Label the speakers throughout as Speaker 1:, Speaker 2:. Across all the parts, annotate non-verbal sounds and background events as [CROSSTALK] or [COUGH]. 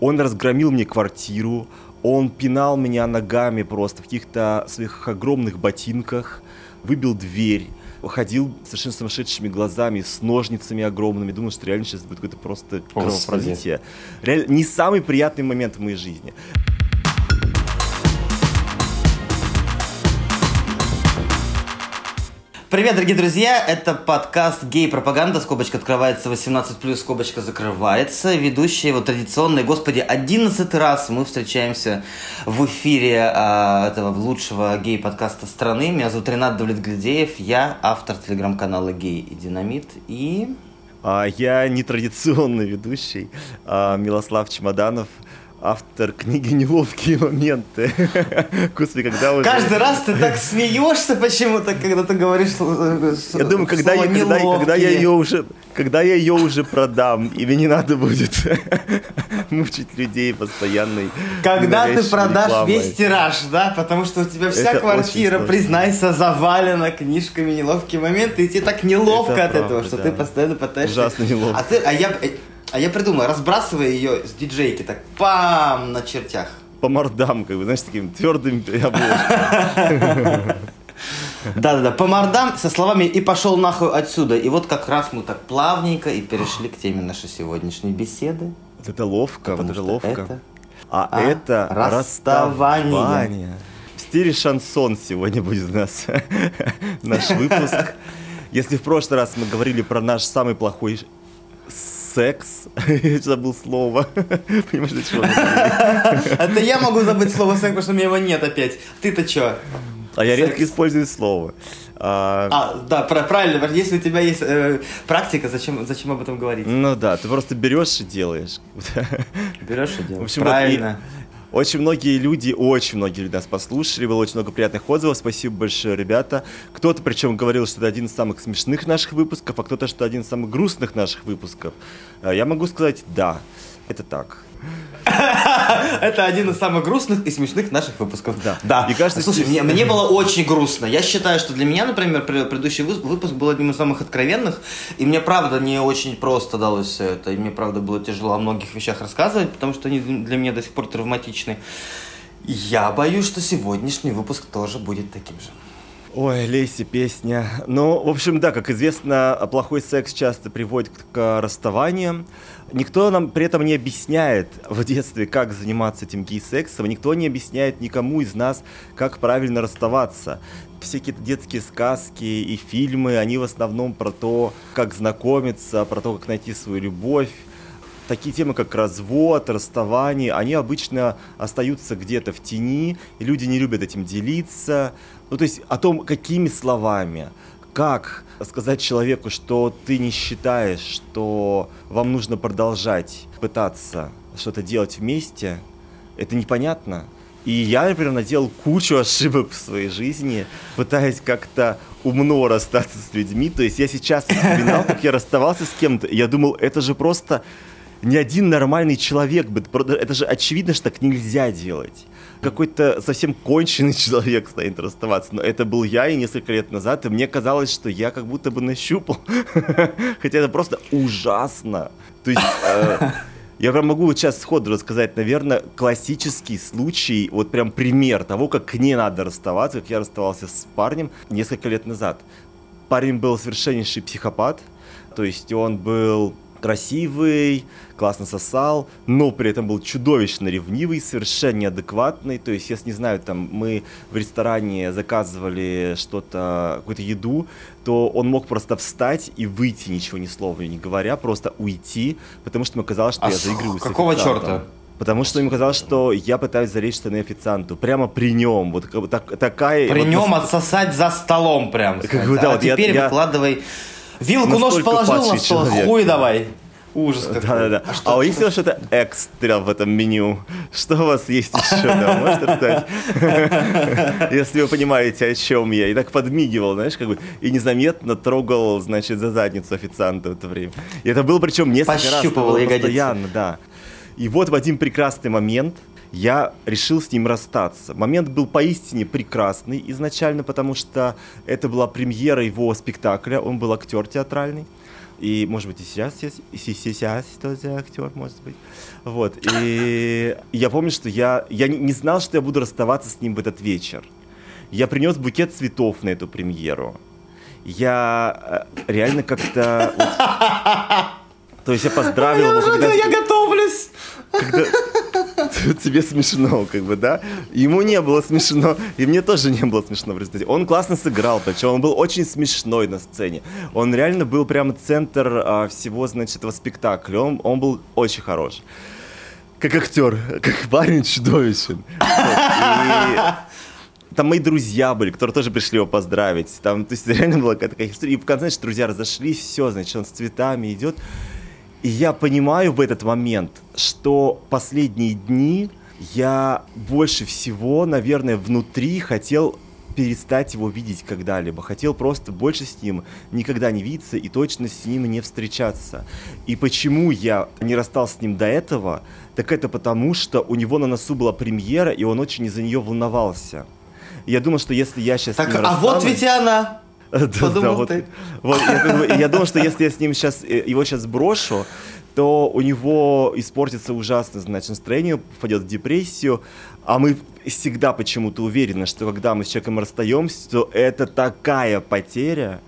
Speaker 1: Он разгромил мне квартиру, он пинал меня ногами просто в каких-то своих огромных ботинках, выбил дверь, ходил совершенно сумасшедшими глазами, с ножницами огромными, думал, что реально сейчас будет какое-то просто кровопролитие. Реально, не самый приятный момент в моей жизни.
Speaker 2: Привет, дорогие друзья! Это подкаст «Гей-пропаганда». Скобочка открывается, 18+, скобочка закрывается. Ведущие, вот традиционные, господи, одиннадцатый раз мы встречаемся в эфире а, этого лучшего гей-подкаста страны. Меня зовут Ренат Давлетглядеев. Я автор телеграм-канала «Гей и Динамит». И...
Speaker 1: А, я нетрадиционный ведущий, а, Милослав Чемоданов – автор книги «Неловкие моменты». [LAUGHS]
Speaker 2: Господи, когда уже... Каждый раз ты так смеешься почему-то, когда ты говоришь
Speaker 1: Я думаю, когда, я, когда, когда я ее уже когда я ее уже продам, и мне не надо будет [LAUGHS] мучить людей постоянной
Speaker 2: Когда ты продашь рекламой. весь тираж, да, потому что у тебя вся Это квартира, признайся, завалена книжками «Неловкие моменты», и тебе так неловко Это от правда, этого, что да. ты постоянно пытаешься...
Speaker 1: Ужасно неловко.
Speaker 2: А, ты, а я а я придумал, разбрасывая ее с диджейки так пам на чертях.
Speaker 1: По мордам, как бы, знаешь, таким твердым
Speaker 2: Да-да-да, по мордам со словами «и пошел нахуй отсюда». И вот как раз мы так плавненько и перешли к теме нашей сегодняшней беседы.
Speaker 1: Это ловко, это ловко. Это, а, а это расставание. расставание. В стиле шансон сегодня будет у нас [LAUGHS] наш выпуск. Если в прошлый раз мы говорили про наш самый плохой секс. [LAUGHS] Я забыл слово. [LAUGHS]
Speaker 2: Понимаешь, для чего? Это я могу забыть слово секс, потому что у меня его нет опять. Ты-то что?
Speaker 1: А я редко использую слово.
Speaker 2: А, а да, правильно. Если у тебя есть э, практика, зачем, зачем об этом говорить?
Speaker 1: Ну да, ты просто берешь и делаешь. [LAUGHS]
Speaker 2: Берешь и делаешь. В общем, правильно.
Speaker 1: Вот, очень многие люди, очень многие люди нас послушали, было очень много приятных отзывов. Спасибо большое, ребята. Кто-то причем говорил, что это один из самых смешных наших выпусков, а кто-то, что один из самых грустных наших выпусков. А, я могу сказать, да, это так. [LAUGHS]
Speaker 2: Это один из самых грустных и смешных наших выпусков. Да. да. И кажется, Слушай, мне, мне было очень грустно. Я считаю, что для меня, например, предыдущий выпуск был одним из самых откровенных. И мне, правда, не очень просто далось все это. И мне, правда, было тяжело о многих вещах рассказывать, потому что они для меня до сих пор травматичны. Я боюсь, что сегодняшний выпуск тоже будет таким же.
Speaker 1: Ой, Лейси, песня. Ну, в общем, да, как известно, плохой секс часто приводит к расставаниям. Никто нам при этом не объясняет в детстве, как заниматься этим гей-сексом. Никто не объясняет никому из нас, как правильно расставаться. Всякие детские сказки и фильмы, они в основном про то, как знакомиться, про то, как найти свою любовь такие темы, как развод, расставание, они обычно остаются где-то в тени, и люди не любят этим делиться. Ну, то есть о том, какими словами, как сказать человеку, что ты не считаешь, что вам нужно продолжать пытаться что-то делать вместе, это непонятно. И я, например, наделал кучу ошибок в своей жизни, пытаясь как-то умно расстаться с людьми. То есть я сейчас вспоминал, как я расставался с кем-то, я думал, это же просто ни один нормальный человек бы... Это же очевидно, что так нельзя делать. Какой-то совсем конченый [LAUGHS] человек стоит расставаться. Но это был я и несколько лет назад, и мне казалось, что я как будто бы нащупал. [LAUGHS] Хотя это просто ужасно. То есть... Э, [LAUGHS] я прям могу вот сейчас сходу рассказать, наверное, классический случай, вот прям пример того, как не надо расставаться, как я расставался с парнем несколько лет назад. Парень был совершеннейший психопат, то есть он был красивый, классно сосал, но при этом был чудовищно ревнивый, совершенно неадекватный. То есть, если не знаю, там мы в ресторане заказывали что-то, какую-то еду, то он мог просто встать и выйти, ничего ни слова не говоря, просто уйти, потому что ему казалось, что а я заигрываю
Speaker 2: какого черта?
Speaker 1: Потому что ему казалось, что я пытаюсь залечь штаны официанту. Прямо при нем. Вот так, такая...
Speaker 2: При
Speaker 1: вот,
Speaker 2: нем отсосать за столом прям. Как да, а вот теперь я, выкладывай... Вилку нож положил на стол, человек. хуй давай. Ужас какой.
Speaker 1: Да-да-да. А, что, а если что это экстра в этом меню? Что у вас есть еще? Да, можете рассказать? [LAUGHS] Если вы понимаете, о чем я. И так подмигивал, знаешь, как бы, и незаметно трогал, значит, за задницу официанта в это время. И это было причем несколько раз. Постоянно, да. И вот в один прекрасный момент я решил с ним расстаться. Момент был поистине прекрасный изначально, потому что это была премьера его спектакля, он был актер театральный. И, может быть, и сейчас есть, и сейчас тоже актер, может быть. Вот. И я помню, что я, я не знал, что я буду расставаться с ним в этот вечер. Я принес букет цветов на эту премьеру. Я э, реально как-то... Вот, [LAUGHS] то есть я поздравил
Speaker 2: его. Я готовлюсь! Когда... [LAUGHS]
Speaker 1: Тебе смешно, как бы, да? Ему не было смешно, и мне тоже не было смешно в результате. Он классно сыграл, причем он был очень смешной на сцене. Он реально был прямо центр а, всего, значит, этого спектакля. Он, он был очень хорош. Как актер, [LAUGHS] как парень чудовищен. И там мои друзья были, которые тоже пришли его поздравить. Там, то есть, реально была какая-то такая история. И в конце, значит, друзья разошлись, все, значит, он с цветами идет. Я понимаю в этот момент, что последние дни я больше всего, наверное, внутри хотел перестать его видеть когда-либо. Хотел просто больше с ним никогда не видеться и точно с ним не встречаться. И почему я не расстался с ним до этого, так это потому, что у него на носу была премьера, и он очень из-за нее волновался. Я думал, что если я сейчас...
Speaker 2: Так, а вот ведь и она! [LAUGHS]
Speaker 1: Да, да, вот, я думал, что если я с ним сейчас, э, его сейчас брошу, то у него испортится ужасно, значит, настроение, впадет в депрессию, а мы всегда почему-то уверены, что когда мы с человеком расстаемся, то это такая потеря,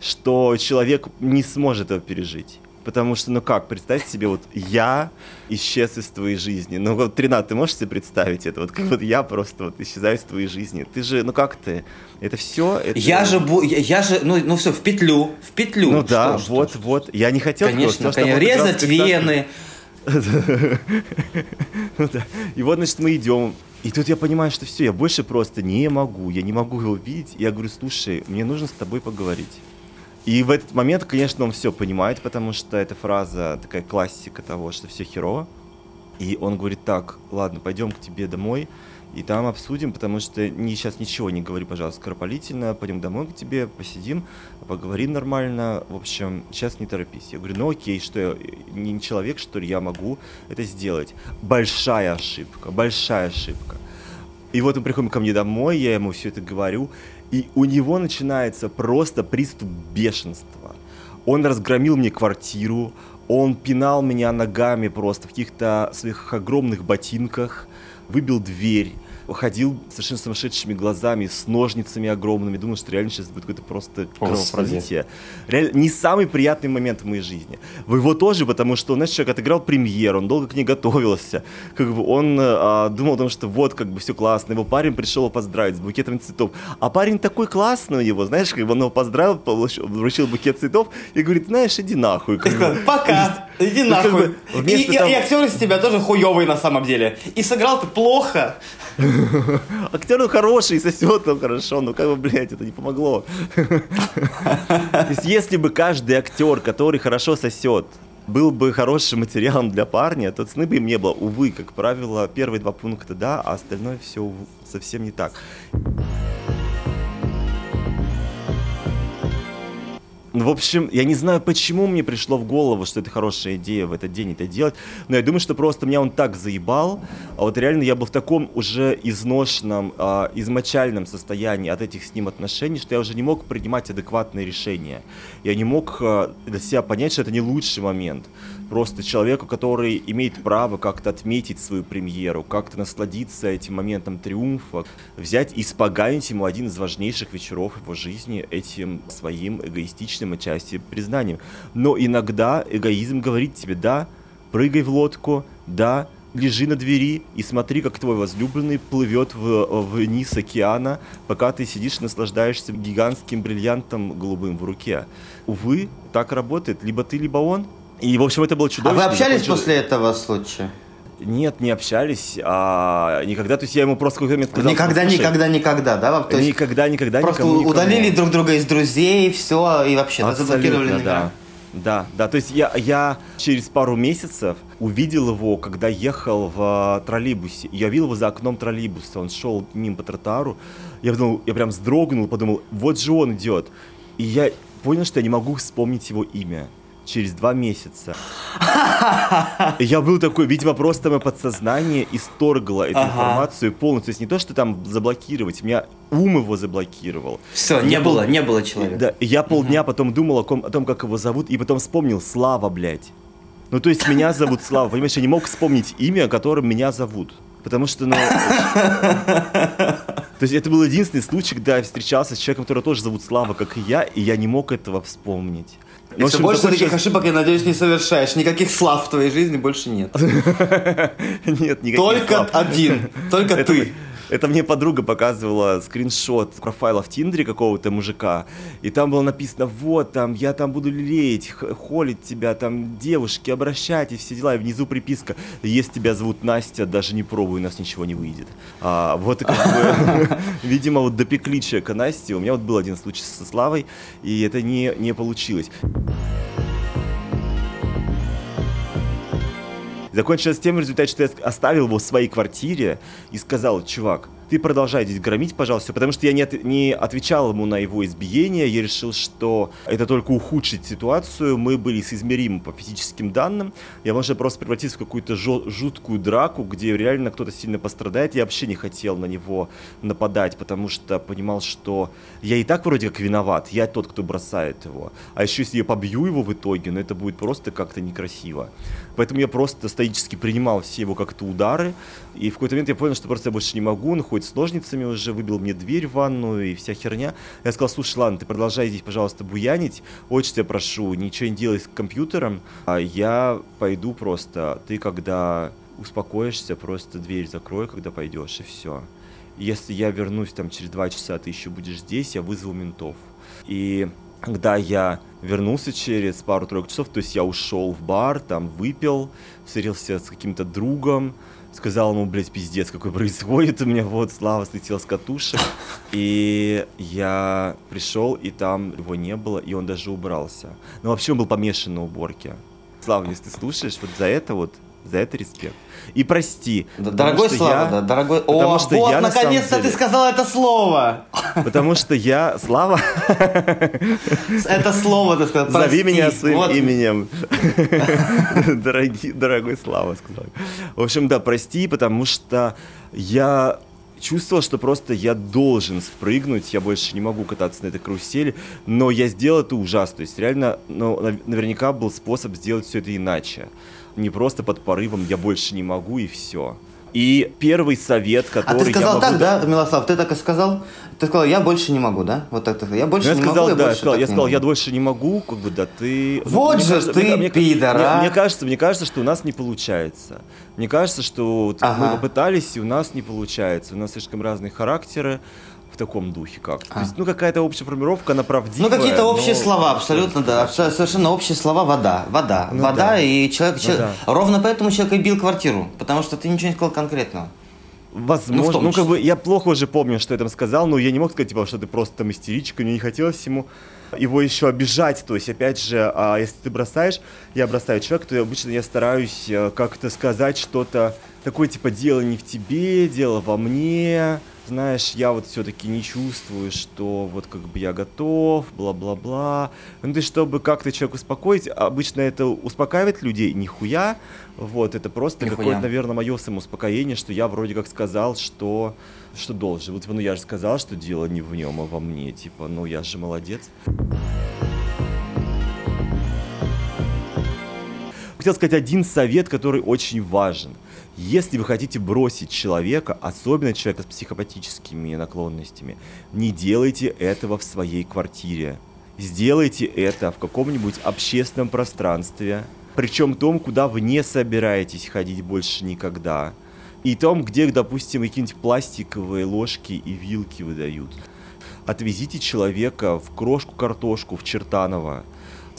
Speaker 1: что человек не сможет это пережить. Потому что, ну как, представь себе, вот я исчез из твоей жизни. Ну вот, Тринат, ты можешь себе представить это? Вот как вот я просто вот исчезаю из твоей жизни. Ты же, ну как ты? Это все? Это...
Speaker 2: Я же, я, я же, ну, ну все, в петлю, в петлю.
Speaker 1: Ну да, что, вот, что? вот. Я не хотел...
Speaker 2: Конечно, просто, конечно. Резать вены. [LAUGHS]
Speaker 1: Ну и вот, значит, мы идем. И тут я понимаю, что все, я больше просто не могу, я не могу его видеть. Я говорю, слушай, мне нужно с тобой поговорить. И в этот момент, конечно, он все понимает, потому что эта фраза такая классика того, что все херово. И он говорит, так, ладно, пойдем к тебе домой, и там обсудим, потому что не, сейчас ничего не говори, пожалуйста, скоропалительно, пойдем домой к тебе, посидим, поговорим нормально, в общем, сейчас не торопись. Я говорю, ну окей, что я не человек, что ли, я могу это сделать. Большая ошибка, большая ошибка. И вот мы приходим ко мне домой, я ему все это говорю, и у него начинается просто приступ бешенства. Он разгромил мне квартиру, он пинал меня ногами просто в каких-то своих огромных ботинках, выбил дверь, ходил совершенно сумасшедшими глазами, с ножницами огромными, думал, что реально сейчас будет какое-то просто кровопролитие. Реально, не самый приятный момент в моей жизни. В его тоже, потому что, знаешь, человек отыграл премьеру, он долго к ней готовился, как бы он а, думал о том, что вот, как бы все классно, его парень пришел его поздравить с букетом цветов, а парень такой классный у него, знаешь, как бы он его поздравил, получил, вручил букет цветов и говорит, знаешь, иди нахуй. Как
Speaker 2: бы. Пока, иди нахуй. И, и, и актер из тебя тоже хуёвый на самом деле. И сыграл ты плохо. [LAUGHS]
Speaker 1: Актер ну, хороший, сосет там хорошо, но как бы, блядь, это не помогло. То есть, если бы каждый актер, который хорошо сосет, был бы хорошим материалом для парня, то цены бы им не было. Увы, как правило, первые два пункта да, а остальное все совсем не так. В общем, я не знаю, почему мне пришло в голову, что это хорошая идея в этот день это делать, но я думаю, что просто меня он так заебал, а вот реально я был в таком уже изношенном, э, измочальном состоянии от этих с ним отношений, что я уже не мог принимать адекватные решения. Я не мог э, для себя понять, что это не лучший момент просто человеку, который имеет право как-то отметить свою премьеру, как-то насладиться этим моментом триумфа, взять и испоганить ему один из важнейших вечеров его жизни этим своим эгоистичным отчасти признанием. Но иногда эгоизм говорит тебе, да, прыгай в лодку, да, лежи на двери и смотри, как твой возлюбленный плывет в, вниз океана, пока ты сидишь и наслаждаешься гигантским бриллиантом голубым в руке. Увы, так работает. Либо ты, либо он. И, в общем, это было чудовищно.
Speaker 2: А вы общались закончилось... после этого случая?
Speaker 1: Нет, не общались, а никогда, то есть я ему просто какой-то момент
Speaker 2: сказал, Никогда, никогда, никогда, да?
Speaker 1: То есть никогда, никогда,
Speaker 2: Просто никому, удалили никому. друг друга из друзей, все, и вообще заблокировали
Speaker 1: да. Да, да, то есть я, я через пару месяцев увидел его, когда ехал в троллейбусе. Я видел его за окном троллейбуса, он шел мимо по тротуару. Я подумал, я прям вздрогнул, подумал, вот же он идет. И я понял, что я не могу вспомнить его имя через два месяца. Я был такой, видимо, просто мое подсознание исторгло эту ага. информацию полностью. То есть не то, что там заблокировать, меня ум его заблокировал.
Speaker 2: Все, не я было, был, не было человека.
Speaker 1: Да, я полдня угу. потом думал о, ком, о том, как его зовут, и потом вспомнил Слава, блядь. Ну, то есть меня зовут Слава, понимаешь, я не мог вспомнить имя, которым меня зовут. Потому что, ну... То есть это был единственный случай, когда я встречался с человеком, которого тоже зовут Слава, как и я, и я не мог этого вспомнить.
Speaker 2: Ну, общем, больше закончилось... таких ошибок, я надеюсь, не совершаешь. Никаких слав в твоей жизни больше нет. [LAUGHS]
Speaker 1: Нет, никаких
Speaker 2: Только один. Только ты.
Speaker 1: Это мне подруга показывала скриншот профайла в Тиндере какого-то мужика, и там было написано, вот, там, я там буду лелеять, холить тебя, там, девушки, обращайтесь, все дела, и внизу приписка, если тебя зовут Настя, даже не пробуй, у нас ничего не выйдет. А, вот, как бы, [LAUGHS] видимо, вот допекли человека Насти, у меня вот был один случай со Славой, и это не, не получилось. Закончилось тем в результате, что я оставил его в своей квартире и сказал, чувак, ты продолжай здесь громить, пожалуйста, потому что я не, от, не отвечал ему на его избиение, я решил, что это только ухудшит ситуацию, мы были соизмеримы по физическим данным, я может просто превратиться в какую-то жуткую драку, где реально кто-то сильно пострадает, я вообще не хотел на него нападать, потому что понимал, что я и так вроде как виноват, я тот, кто бросает его, а еще если я побью его в итоге, ну это будет просто как-то некрасиво. Поэтому я просто стоически принимал все его как-то удары, и в какой-то момент я понял, что просто я больше не могу, он ходит с ножницами уже, выбил мне дверь в ванную и вся херня. Я сказал, слушай, ладно, ты продолжай здесь, пожалуйста, буянить, очень тебя прошу, ничего не делай с компьютером, а я пойду просто, ты когда успокоишься, просто дверь закрой, когда пойдешь, и все. Если я вернусь там через два часа, ты еще будешь здесь, я вызову ментов. И когда я вернулся через пару-тройку часов, то есть я ушел в бар, там выпил, встретился с каким-то другом, сказал ему, блядь, пиздец, какой происходит у меня, вот, Слава слетел с катушек, [LAUGHS] и я пришел, и там его не было, и он даже убрался. Но вообще он был помешан на уборке. Слава, если ты слушаешь, вот за это вот за это респект. И прости.
Speaker 2: Да, дорогой Слава, я, да, дорогой. Потому О, что вот, я, наконец-то деле, ты сказал это слово.
Speaker 1: Потому что я, Слава. [LAUGHS]
Speaker 2: Это слово ты сказал.
Speaker 1: Зови меня своим вот. именем. [LAUGHS] Дорогий, дорогой Слава, сказал. В общем, да, прости, потому что я чувствовал, что просто я должен спрыгнуть, я больше не могу кататься на этой карусели, но я сделал это ужасно. То есть реально, ну, наверняка был способ сделать все это иначе не просто под порывом «я больше не могу» и все. И первый совет, который
Speaker 2: А ты сказал
Speaker 1: я
Speaker 2: могу... так, да, Милослав? Ты так и сказал? Ты сказал, я больше не могу, да? Вот так ты Я больше ну, я не сказал, могу,
Speaker 1: да,
Speaker 2: я,
Speaker 1: сказал,
Speaker 2: я
Speaker 1: сказал, я больше не могу, как бы, да, ты...
Speaker 2: Вот
Speaker 1: мне
Speaker 2: же
Speaker 1: кажется,
Speaker 2: ты,
Speaker 1: мне,
Speaker 2: пидора!
Speaker 1: Мне, мне, кажется, мне кажется, что у нас не получается. Мне кажется, что ага. мы попытались, и у нас не получается. У нас слишком разные характеры в таком духе как. А. То есть, ну, какая-то общая формировка, она правдивая.
Speaker 2: Ну, какие-то общие но... слова, абсолютно, да. Совершенно общие слова вода. Вода. Ну, вода, да. и человек... Ну, человек... Да. Ровно поэтому человек и бил квартиру, потому что ты ничего не сказал конкретного.
Speaker 1: Возможно, ну, ну как бы я плохо уже помню, что я там сказал, но я не мог сказать, типа, что ты просто там истеричка, мне не хотелось ему его еще обижать. То есть, опять же, а если ты бросаешь, я бросаю человека, то обычно я стараюсь э, как-то сказать что-то такое, типа, дело не в тебе, дело во мне, знаешь, я вот все-таки не чувствую, что вот как бы я готов, бла-бла-бла. Ну, то есть, чтобы как-то человека успокоить, обычно это успокаивает людей, нихуя. Вот, это просто какое-то, наверное, мое самоуспокоение, что я вроде как сказал, что, что должен. Вот, ну, я же сказал, что дело не в нем, а во мне. Типа, ну, я же молодец. Хотел сказать один совет, который очень важен – если вы хотите бросить человека, особенно человека с психопатическими наклонностями, не делайте этого в своей квартире. Сделайте это в каком-нибудь общественном пространстве, причем том, куда вы не собираетесь ходить больше никогда. И том, где, допустим, какие-нибудь пластиковые ложки и вилки выдают. Отвезите человека в крошку-картошку в Чертаново.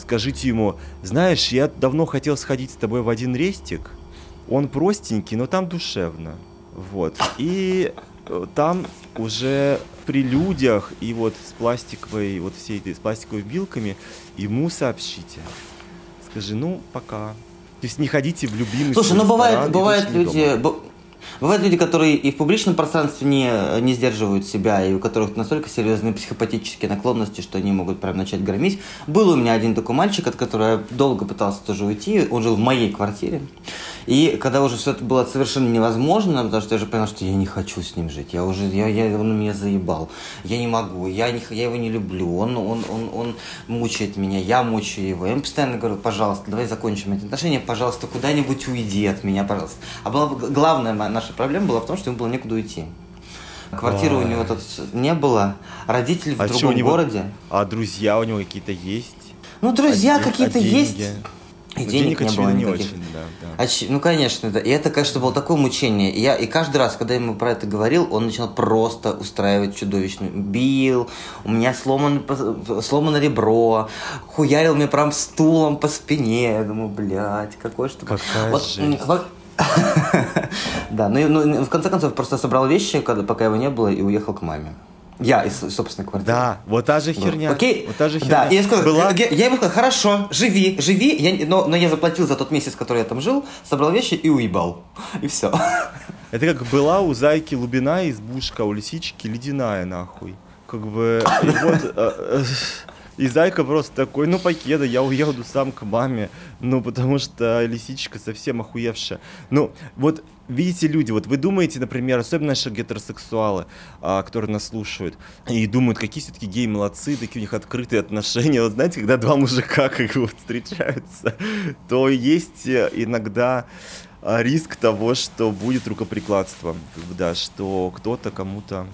Speaker 1: Скажите ему, знаешь, я давно хотел сходить с тобой в один рестик – он простенький, но там душевно. Вот. И э, там уже при людях и вот с пластиковой, вот всей этой, с пластиковыми вилками ему сообщите. Скажи, ну, пока. То есть не ходите в любимый
Speaker 2: Слушай, ну бывает, бывает люди... Бывают люди, которые и в публичном пространстве не, не сдерживают себя, и у которых настолько серьезные психопатические наклонности, что они могут прям начать громить. Был у меня один такой мальчик, от которого я долго пытался тоже уйти. Он жил в моей квартире. И когда уже все это было совершенно невозможно, потому что я же понял, что я не хочу с ним жить. Я уже, я, я, он меня заебал. Я не могу, я, не, я его не люблю. Он, он, он, он мучает меня, я мучаю его. Я ему постоянно говорю, пожалуйста, давай закончим эти отношения, пожалуйста, куда-нибудь уйди от меня, пожалуйста. А была, главная наша проблема была в том, что ему было некуда уйти. Квартиры у него тут не было, родители в а другом него, городе.
Speaker 1: А друзья у него какие-то есть?
Speaker 2: Ну, друзья а какие-то а есть.
Speaker 1: И ну, денег, денег не было не очень, да, да.
Speaker 2: Оч... Ну, конечно, да. И это, конечно, было такое мучение. И, я, и каждый раз, когда я ему про это говорил, он начинал просто устраивать чудовищную. Бил, у меня сломано, сломано ребро, хуярил мне прям стулом по спине. Я думаю, блядь, какой что...
Speaker 1: Какая вот, жесть. Вот, [LAUGHS]
Speaker 2: да, ну, ну, в конце концов, просто собрал вещи, когда, пока его не было, и уехал к маме. Я из собственной квартиры.
Speaker 1: Да, вот та же херня.
Speaker 2: Вот. Окей.
Speaker 1: Вот та же херня.
Speaker 2: Да, и я сказал, Была... я, я ему сказал, хорошо, живи, живи, я, но, но я заплатил за тот месяц, который я там жил, собрал вещи и уебал. И все.
Speaker 1: Это как была у зайки Лубина избушка, у лисички ледяная, нахуй. Как бы, вот, э, э, и Зайка просто такой, ну покеда, я уеду сам к маме, ну потому что лисичка совсем охуевшая. Ну вот видите люди, вот вы думаете, например, особенно наши гетеросексуалы, а, которые нас слушают, и думают, какие все-таки геи молодцы, такие у них открытые отношения. Вот знаете, когда два мужика [LAUGHS] как вот встречаются, то есть э, иногда а, риск того, что будет рукоприкладство, да, что кто-то кому-то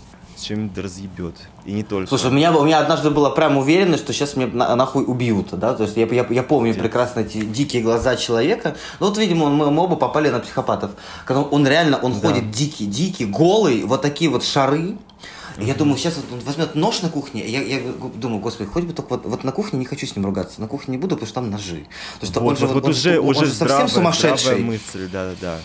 Speaker 1: чем-нибудь разъебет. И не только.
Speaker 2: Слушай, у меня, у меня однажды была прям уверенность, что сейчас меня на, нахуй убьют, да, то есть я, я, я помню Нет. прекрасно эти дикие глаза человека, ну вот, видимо, мы, мы оба попали на психопатов, когда он реально, он да. ходит дикий, дикий, голый, вот такие вот шары, и я думаю, сейчас он возьмет нож на кухне. Я, я думаю, господи, хоть бы только вот, вот на кухне не хочу с ним ругаться. На кухне не буду, потому что там ножи.
Speaker 1: То есть вот, он же, вот, он, уже, он, уже он
Speaker 2: здравая, совсем сумасшедший.
Speaker 1: мысль, да, да, да.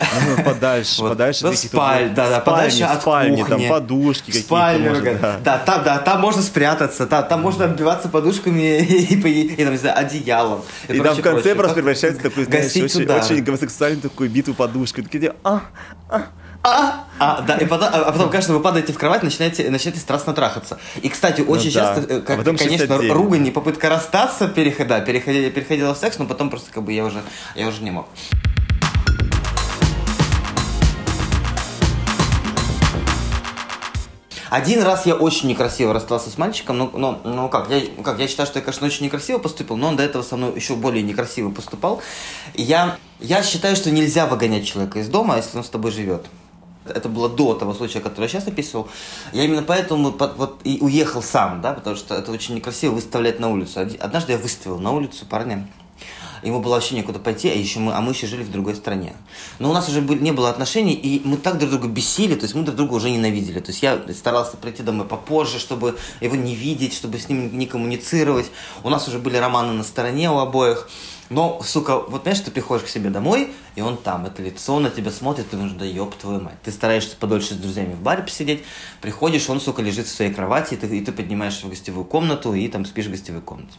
Speaker 1: Ну, подальше, вот, подальше.
Speaker 2: Вот спаль, да, да, подальше от
Speaker 1: спальни,
Speaker 2: кухни.
Speaker 1: там подушки какие-то.
Speaker 2: Может, да. да, там, да, там можно спрятаться, да, там можно отбиваться подушками [LAUGHS] и, и, там, не знаю, одеялом.
Speaker 1: И, и там в конце просто превращается такой, знаешь, очень, очень гомосексуальный такой битву подушкой. Такие, а, а,
Speaker 2: а, а, да, и потом, а потом, конечно, вы падаете в кровать, начинаете, начинаете страстно трахаться. И, кстати, очень ну, часто, да. Э, как, а конечно, ругань и попытка расстаться переход, да, переходила, переходила в секс, но потом просто как бы я уже, я уже не мог. Один раз я очень некрасиво расстался с мальчиком, ну, ну, ну как, я, как, я считаю, что я, конечно, очень некрасиво поступил, но он до этого со мной еще более некрасиво поступал. Я, я считаю, что нельзя выгонять человека из дома, если он с тобой живет. Это было до того случая, который я сейчас описывал. Я именно поэтому вот и уехал сам, да, потому что это очень некрасиво выставлять на улицу. Однажды я выставил на улицу парня, ему было вообще некуда пойти, а, еще мы, а мы еще жили в другой стране. Но у нас уже не было отношений, и мы так друг друга бесили, то есть мы друг друга уже ненавидели. То есть я старался прийти домой попозже, чтобы его не видеть, чтобы с ним не коммуницировать. У нас уже были романы на стороне у обоих. Но, сука, вот знаешь, ты приходишь к себе домой, и он там, это лицо на тебя смотрит, ты думаешь, да ёб твою мать. Ты стараешься подольше с друзьями в баре посидеть, приходишь, он, сука, лежит в своей кровати, и ты, и ты поднимаешься в гостевую комнату, и там спишь в гостевой комнате.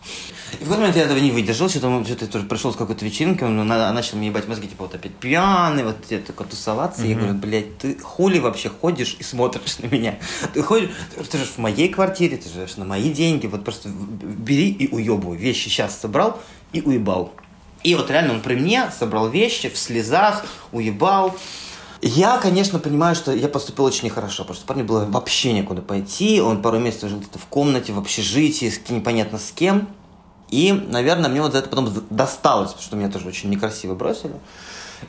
Speaker 2: И в какой-то момент я этого не выдержал, что-то, что-то тоже пришел с какой-то вечеринки, он начал мне ебать мозги, типа, вот опять пьяный, вот тебе такой тусоваться. Mm-hmm. Я говорю, блядь, ты хули вообще ходишь и смотришь на меня? Ты ходишь, ты живешь в моей квартире, ты живешь на мои деньги, вот просто бери и уебывай. Вещи сейчас собрал и уебал. И вот реально он при мне собрал вещи в слезах, уебал. Я, конечно, понимаю, что я поступил очень нехорошо, потому что парню было вообще некуда пойти. Он пару месяцев жил где-то в комнате, в общежитии, непонятно с кем. И, наверное, мне вот за это потом досталось, потому что меня тоже очень некрасиво бросили.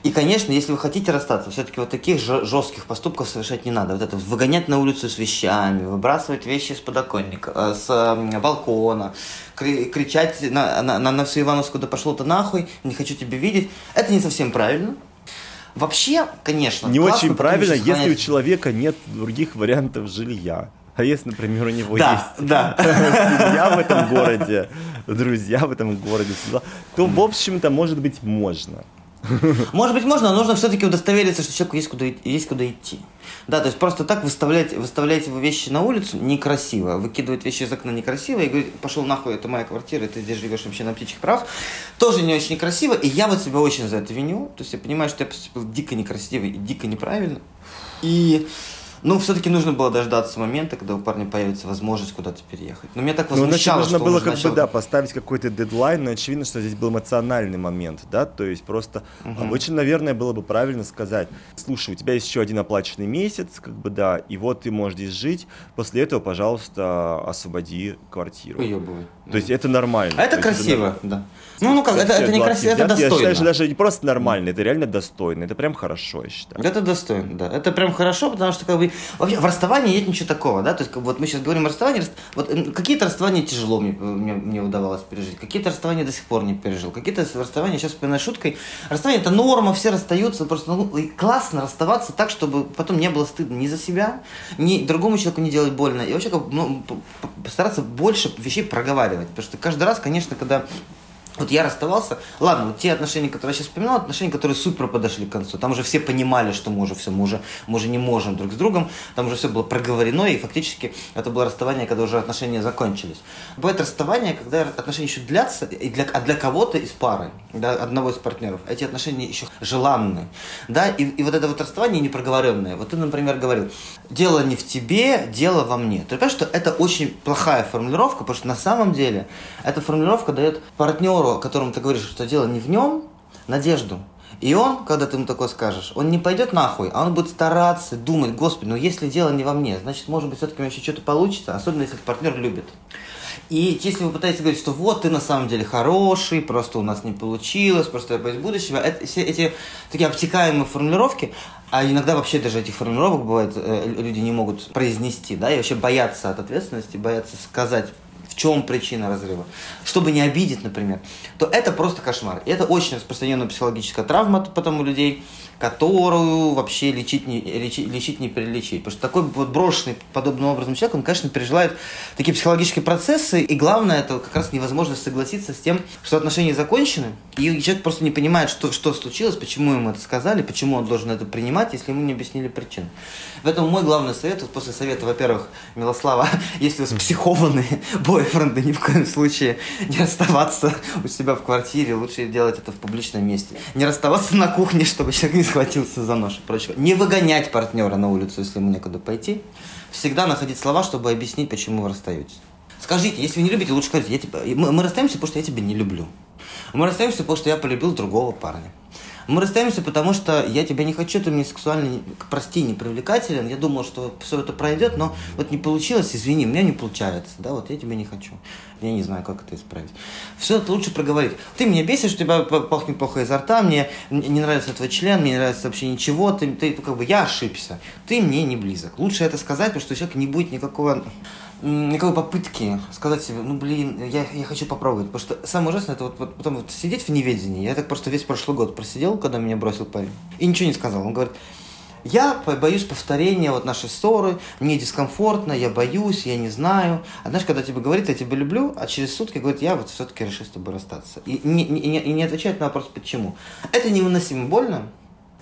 Speaker 2: И, конечно, если вы хотите расстаться, все-таки вот таких жестких поступков совершать не надо. Вот это выгонять на улицу с вещами, выбрасывать вещи с подоконника, э, с балкона, кричать на, на, на, всю Ивановскую, да пошло ты нахуй, не хочу тебя видеть. Это не совсем правильно. Вообще, конечно,
Speaker 1: Не классно, очень правильно, если у человека нет других вариантов жилья. А если, например, у него
Speaker 2: да,
Speaker 1: есть
Speaker 2: да. [LAUGHS]
Speaker 1: семья в этом городе, друзья в этом городе, то, в общем-то, может быть, можно. [LAUGHS]
Speaker 2: Может быть, можно, но нужно все-таки удостовериться, что человеку есть куда, есть куда идти. Да, то есть просто так выставлять, выставлять его вещи на улицу некрасиво. Выкидывать вещи из окна некрасиво и говорить, пошел нахуй, это моя квартира, ты здесь живешь вообще на птичьих правах. Тоже не очень красиво. И я вот себя очень за это виню. То есть я понимаю, что я поступил дико некрасиво и дико неправильно. И ну, все-таки нужно было дождаться момента, когда у парня появится возможность куда-то переехать. Но мне так
Speaker 1: ну, возмущало, ну, нужно было как начал... бы, да, поставить какой-то дедлайн, но очевидно, что здесь был эмоциональный момент, да, то есть просто угу. обычно, наверное, было бы правильно сказать, слушай, у тебя есть еще один оплаченный месяц, как бы, да, и вот ты можешь здесь жить, после этого, пожалуйста, освободи квартиру.
Speaker 2: Уебывай.
Speaker 1: То есть это нормально.
Speaker 2: А это красиво, это да. Ну, ну как, это, это не красиво, это достойно. Я считаю,
Speaker 1: что даже не просто нормально, это реально достойно, это прям хорошо, я считаю.
Speaker 2: Это достойно, да. Это прям хорошо, потому что как бы вообще в расставании нет ничего такого, да, то есть вот мы сейчас говорим о расставании, вот какие-то расставания тяжело мне, мне, мне удавалось пережить, какие-то расставания до сих пор не пережил, какие-то расставания, сейчас вспоминаю шуткой, расставание это норма, все расстаются, просто ну, классно расставаться так, чтобы потом не было стыдно ни за себя, ни другому человеку не делать больно, и вообще как, ну, постараться больше вещей проговаривать, потому что каждый раз, конечно, когда вот я расставался, ладно, вот те отношения, которые я сейчас вспоминал, отношения, которые супер подошли к концу. Там уже все понимали, что мы уже все, мы уже, мы уже не можем друг с другом, там уже все было проговорено, и фактически это было расставание, когда уже отношения закончились. Бывает расставание, когда отношения еще длятся, и для, а для кого-то из пары, да, одного из партнеров, эти отношения еще желанны. Да, и, и вот это вот расставание непроговоренное. Вот ты, например, говорил, дело не в тебе, дело во мне. Ты понимаешь, что это очень плохая формулировка, потому что на самом деле эта формулировка дает партнеру партнеру, которому ты говоришь, что дело не в нем, надежду. И он, когда ты ему такое скажешь, он не пойдет нахуй, а он будет стараться, думать, господи, ну если дело не во мне, значит, может быть, все-таки у меня еще что-то получится, особенно если партнер любит. И если вы пытаетесь говорить, что вот ты на самом деле хороший, просто у нас не получилось, просто я боюсь будущего, это, все эти такие обтекаемые формулировки, а иногда вообще даже этих формулировок бывает, э, люди не могут произнести, да, и вообще боятся от ответственности, боятся сказать в чем причина разрыва, чтобы не обидеть, например, то это просто кошмар. И это очень распространенная психологическая травма потом у людей, которую вообще лечить не, лечить, лечить не перелечить. Потому что такой вот брошенный подобным образом человек, он, конечно, переживает такие психологические процессы, и главное, это как раз невозможность согласиться с тем, что отношения закончены, и человек просто не понимает, что, что случилось, почему ему это сказали, почему он должен это принимать, если ему не объяснили причин. Поэтому мой главный совет, вот после совета, во-первых, Милослава, [LAUGHS] если у вас психованные [LAUGHS] бойфренды, ни в коем случае не расставаться у себя в квартире, лучше делать это в публичном месте. Не расставаться на кухне, чтобы человек не схватился за нож и прочего. Не выгонять партнера на улицу, если ему некуда пойти. Всегда находить слова, чтобы объяснить, почему вы расстаетесь. Скажите, если вы не любите, лучше скажите, я тебя, мы, мы расстаемся, потому что я тебя не люблю. Мы расстаемся, потому что я полюбил другого парня. Мы расстаемся, потому что я тебя не хочу, ты мне сексуально, прости, не привлекателен. Я думал, что все это пройдет, но вот не получилось, извини, у меня не получается. Да, вот я тебя не хочу. Я не знаю, как это исправить. Все это лучше проговорить. Ты меня бесишь, у тебя пахнет плохо изо рта, мне не нравится твой член, мне не нравится вообще ничего, ты, ты как бы я ошибся. Ты мне не близок. Лучше это сказать, потому что у человека не будет никакого никакой попытки сказать себе, ну блин, я, я хочу попробовать. Потому что самое ужасное, это вот, вот потом вот сидеть в неведении. Я так просто весь прошлый год просидел, когда меня бросил парень. И ничего не сказал. Он говорит, я боюсь повторения вот нашей ссоры, мне дискомфортно, я боюсь, я не знаю. А знаешь, когда тебе говорит, я тебя люблю, а через сутки говорит, я вот все-таки решил с тобой расстаться. И не, не, и не отвечает на вопрос, почему. Это невыносимо больно,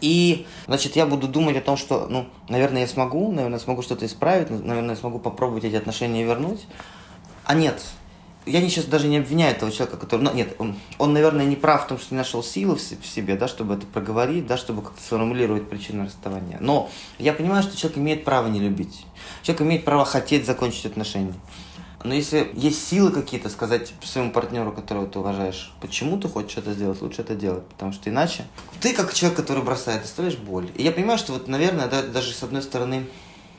Speaker 2: и, значит, я буду думать о том, что, ну, наверное, я смогу, наверное, смогу что-то исправить, наверное, смогу попробовать эти отношения вернуть. А нет, я не сейчас даже не обвиняю этого человека, который, ну, нет, он, он, наверное, не прав в том, что не нашел силы в себе, да, чтобы это проговорить, да, чтобы как-то сформулировать причину расставания. Но я понимаю, что человек имеет право не любить. Человек имеет право хотеть закончить отношения. Но если есть силы какие-то сказать своему партнеру, которого ты уважаешь, почему ты хочешь это сделать, лучше это делать. Потому что иначе ты, как человек, который бросает, оставляешь боль. И я понимаю, что вот, наверное, да, даже с одной стороны,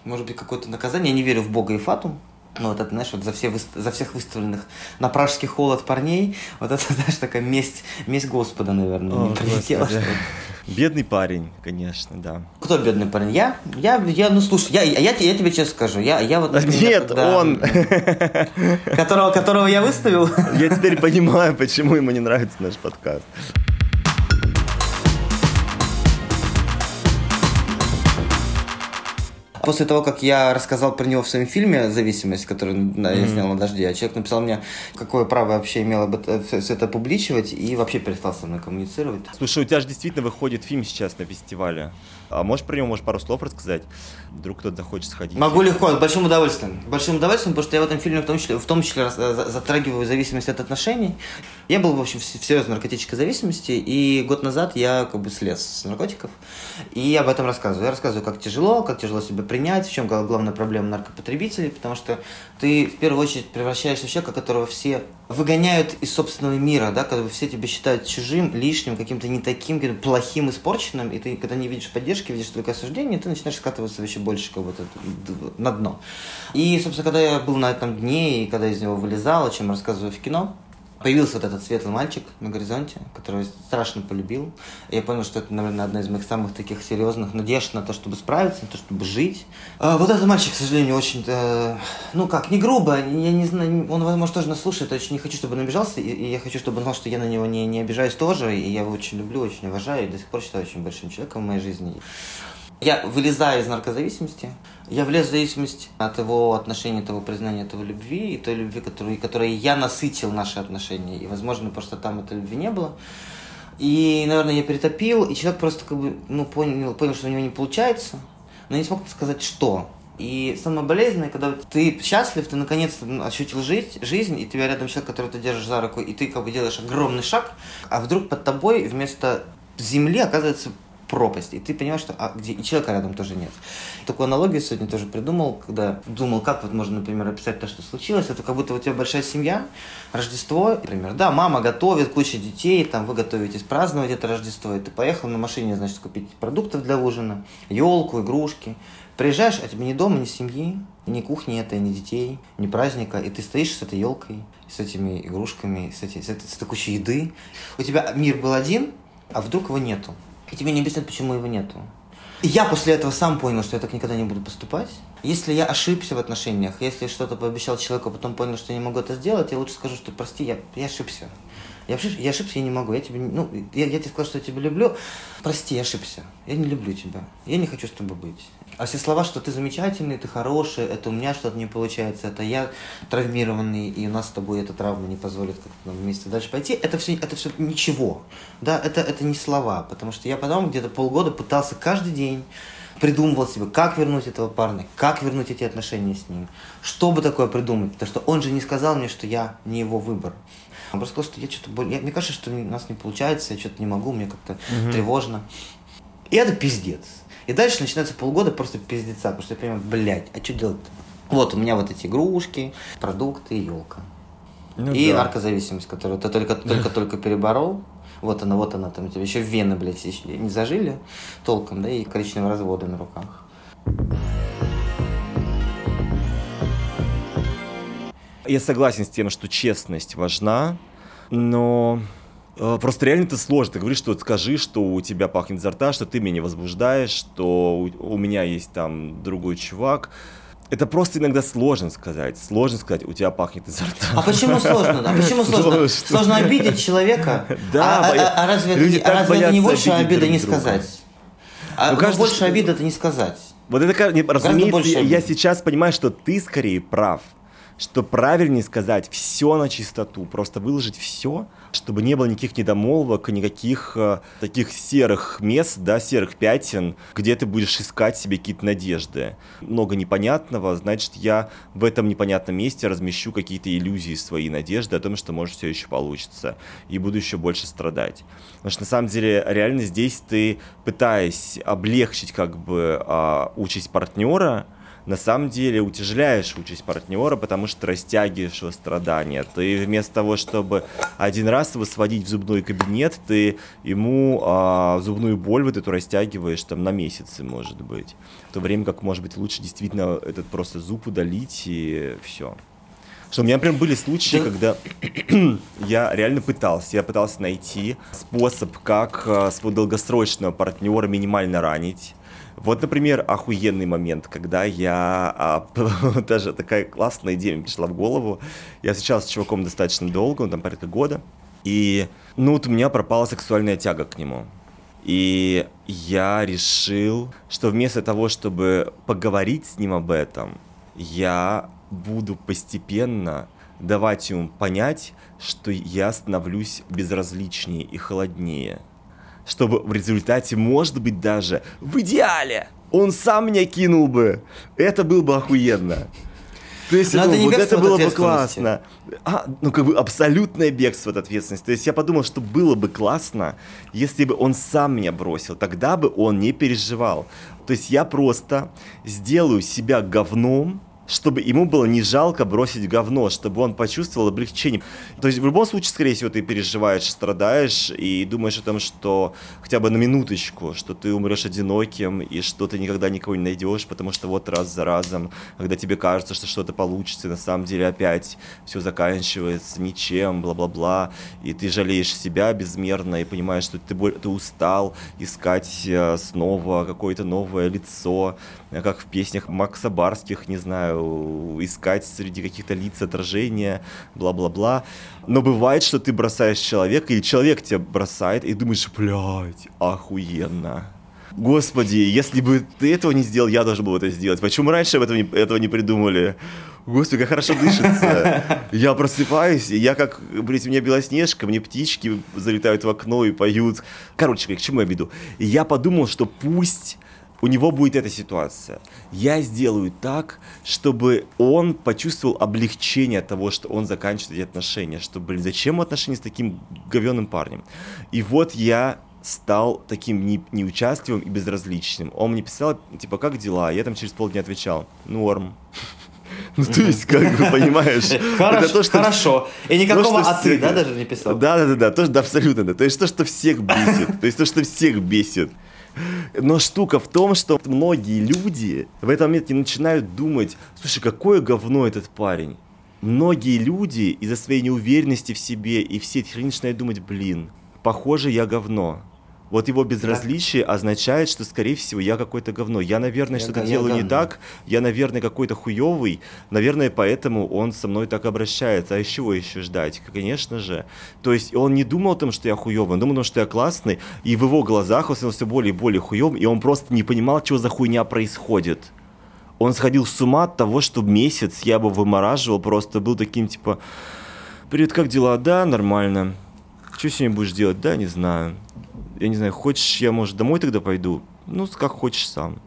Speaker 2: может быть, какое-то наказание. Я не верю в Бога и Фатум. Ну, вот это, знаешь, вот за, все, за всех выставленных на пражский холод парней, вот это, [LAUGHS] знаешь, такая месть, месть Господа, наверное, О, не прилетела. [LAUGHS]
Speaker 1: Бедный парень, конечно, да.
Speaker 2: Кто бедный парень? Я? Я, я ну слушай, я, я, я, я тебе честно скажу, я, я вот...
Speaker 1: Например, Нет, когда, он!
Speaker 2: Которого, которого я выставил?
Speaker 1: Я теперь понимаю, почему ему не нравится наш подкаст.
Speaker 2: После того, как я рассказал про него в своем фильме «Зависимость», который да, я снял на дожде, а человек написал мне, какое право вообще имело бы все это публичивать, и вообще перестал со мной коммуницировать.
Speaker 1: Слушай, у тебя же действительно выходит фильм сейчас на фестивале. А можешь про него, может, пару слов рассказать? Вдруг кто-то захочет сходить.
Speaker 2: Могу легко, с большим удовольствием. Большим удовольствием, потому что я в этом фильме в том числе, в том числе затрагиваю зависимость от отношений. Я был, в общем, в серьезной наркотической зависимости, и год назад я как бы слез с наркотиков, и об этом рассказываю. Я рассказываю, как тяжело, как тяжело себя принять, в чем главная проблема наркопотребителей, потому что ты в первую очередь превращаешься в человека, которого все выгоняют из собственного мира, да, когда все тебя считают чужим, лишним, каким-то не таким, каким-то плохим, испорченным, и ты, когда не видишь поддержки, видишь только осуждение, ты начинаешь скатываться еще больше как будто на дно. И, собственно, когда я был на этом дне, и когда из него вылезал, о чем рассказываю в кино, появился вот этот светлый мальчик на горизонте, которого я страшно полюбил. Я понял, что это, наверное, одна из моих самых таких серьезных надежд на то, чтобы справиться, на то, чтобы жить. А вот этот мальчик, к сожалению, очень, э, ну как, не грубо, я не знаю, он, возможно, тоже нас слушает, очень не хочу, чтобы он обижался, и, и я хочу, чтобы он знал, что я на него не, не обижаюсь тоже, и я его очень люблю, очень уважаю, и до сих пор считаю очень большим человеком в моей жизни. Я вылезаю из наркозависимости, я влез в зависимость от его отношения, того признания, того любви, и той любви, которую, которой я насытил наши отношения. И, возможно, просто там этой любви не было. И, наверное, я перетопил, и человек просто как бы, ну, понял, понял, что у него не получается, но не смог сказать, что. И самое болезненное, когда ты счастлив, ты наконец-то ощутил жизнь, жизнь, и тебя рядом человек, который ты держишь за руку, и ты как бы делаешь огромный шаг, а вдруг под тобой вместо земли оказывается пропасть, и ты понимаешь, что а где и человека рядом тоже нет. Такую аналогию сегодня тоже придумал, когда думал, как вот можно, например, описать то, что случилось. Это как будто у тебя большая семья, Рождество, например, да, мама готовит, куча детей, там вы готовитесь праздновать это Рождество, и ты поехал на машине, значит, купить продуктов для ужина, елку, игрушки. Приезжаешь, а тебе ни дома, ни семьи, ни кухни это, ни детей, ни праздника, и ты стоишь с этой елкой, с этими игрушками, с, этой, с, этой, с этой кучей еды. У тебя мир был один, а вдруг его нету. И тебе не объяснят, почему его нету. И я после этого сам понял, что я так никогда не буду поступать. Если я ошибся в отношениях, если что-то пообещал человеку, а потом понял, что не могу это сделать, я лучше скажу, что прости, я, я ошибся. Я ошибся, я ошибся, я не могу. Я тебе, ну, я, я тебе сказал, что я тебя люблю. Прости, я ошибся. Я не люблю тебя. Я не хочу с тобой быть. А все слова, что ты замечательный, ты хороший, это у меня что-то не получается, это я травмированный, и у нас с тобой эта травма не позволит как-то нам вместе дальше пойти, это все, это все ничего. Да, это, это не слова, потому что я потом где-то полгода пытался каждый день придумывал себе, как вернуть этого парня, как вернуть эти отношения с ним, что бы такое придумать, потому что он же не сказал мне, что я не его выбор. Он просто сказал, что я что-то более... Мне кажется, что у нас не получается, я что-то не могу, мне как-то угу. тревожно. И это пиздец. И дальше начинается полгода просто пиздеца, потому что я понимаю, блядь, а что делать-то? Вот у меня вот эти игрушки, продукты, елка. Ну, и да. наркозависимость, которую ты только-только-только переборол. Вот она, вот она, там у тебя еще вены, блядь, еще не зажили толком, да, и коричневые разводы на руках.
Speaker 1: Я согласен с тем, что честность важна, но э, Просто реально это сложно. Ты говоришь, что скажи, что у тебя пахнет изо рта, что ты меня не возбуждаешь, что у, у меня есть там другой чувак. Это просто иногда сложно сказать. Сложно сказать, у тебя пахнет изо рта.
Speaker 2: А почему сложно? А почему сложно? Сложно обидеть человека? [LAUGHS] Да, а, а, а разве, люди это, а разве это не больше обида не сказать? А ну, кажется, больше обида это не сказать.
Speaker 1: Вот это, разумеется, я сейчас понимаю, что ты скорее прав что правильнее сказать все на чистоту, просто выложить все, чтобы не было никаких недомолвок, никаких э, таких серых мест, да, серых пятен, где ты будешь искать себе какие-то надежды. Много непонятного, значит, я в этом непонятном месте размещу какие-то иллюзии, свои надежды о том, что может все еще получится, и буду еще больше страдать. Потому что на самом деле реально здесь ты, пытаясь облегчить как бы э, участь партнера, на самом деле утяжеляешь участь партнера, потому что растягиваешь его страдания. Ты вместо того, чтобы один раз его сводить в зубной кабинет, ты ему а, зубную боль вот эту растягиваешь там на месяцы, может быть. В то время как, может быть, лучше действительно этот просто зуб удалить и все. Что у меня, например, были случаи, да. когда [CLEARS THROAT] я реально пытался, я пытался найти способ, как а, своего долгосрочного партнера минимально ранить вот, например, охуенный момент, когда я... А, [LAUGHS] даже такая классная идея мне пришла в голову. Я встречался с чуваком достаточно долго, там порядка года. И, ну, вот у меня пропала сексуальная тяга к нему. И я решил, что вместо того, чтобы поговорить с ним об этом, я буду постепенно давать ему понять, что я становлюсь безразличнее и холоднее. Чтобы в результате, может быть, даже в идеале он сам меня кинул бы. Это было бы охуенно. То есть, ну, это вот это было бы классно. А, ну, как бы абсолютное бегство от ответственности. То есть я подумал, что было бы классно, если бы он сам меня бросил. Тогда бы он не переживал. То есть я просто сделаю себя говном, чтобы ему было не жалко бросить говно, чтобы он почувствовал облегчение. То есть в любом случае, скорее всего, ты переживаешь, страдаешь и думаешь о том, что хотя бы на минуточку, что ты умрешь одиноким и что ты никогда никого не найдешь, потому что вот раз за разом, когда тебе кажется, что что-то получится, на самом деле опять все заканчивается ничем, бла-бла-бла, и ты жалеешь себя безмерно и понимаешь, что ты, ты устал искать э, снова какое-то новое лицо, как в песнях Макса Барских, не знаю, искать среди каких-то лиц отражения, бла-бла-бла. Но бывает, что ты бросаешь человека, или человек тебя бросает, и думаешь, блядь, охуенно. Господи, если бы ты этого не сделал, я должен был это сделать. Почему раньше об этом не, этого не придумали? Господи, как хорошо дышится. Я просыпаюсь, и я как, блядь, у меня белоснежка, мне птички залетают в окно и поют. Короче, к чему я веду? Я подумал, что пусть у него будет эта ситуация. Я сделаю так, чтобы он почувствовал облегчение от того, что он заканчивает эти отношения. Что, блин, зачем отношения с таким говенным парнем? И вот я стал таким не, неучастливым и безразличным. Он мне писал, типа, как дела? Я там через полдня отвечал, норм. [LAUGHS] Ну, то есть, как бы, понимаешь... [LAUGHS]
Speaker 2: Хорошо, то, что, хорошо. И никакого «а ты», да, даже не писал?
Speaker 1: Да, да, да, да, то, да, абсолютно, да. То есть, то, что всех бесит. То есть, то, что всех бесит. Но штука в том, что многие люди в этом моменте начинают думать, слушай, какое говно этот парень. Многие люди из-за своей неуверенности в себе и все эти начинают думать, блин, похоже, я говно. Вот его безразличие да. означает, что, скорее всего, я какое-то говно. Я, наверное, что-то делаю говно. не так. Я, наверное, какой-то хуёвый. Наверное, поэтому он со мной так обращается. А из чего еще ждать? Конечно же. То есть он не думал о том, что я хуёвый. Он думал о том, что я классный. И в его глазах он становился более и более хуёвым. И он просто не понимал, чего за хуйня происходит. Он сходил с ума от того, что месяц я бы вымораживал. Просто был таким, типа... Привет, как дела? Да, нормально. Что сегодня будешь делать? Да, не знаю я не знаю, хочешь, я, может, домой тогда пойду? Ну, как хочешь сам.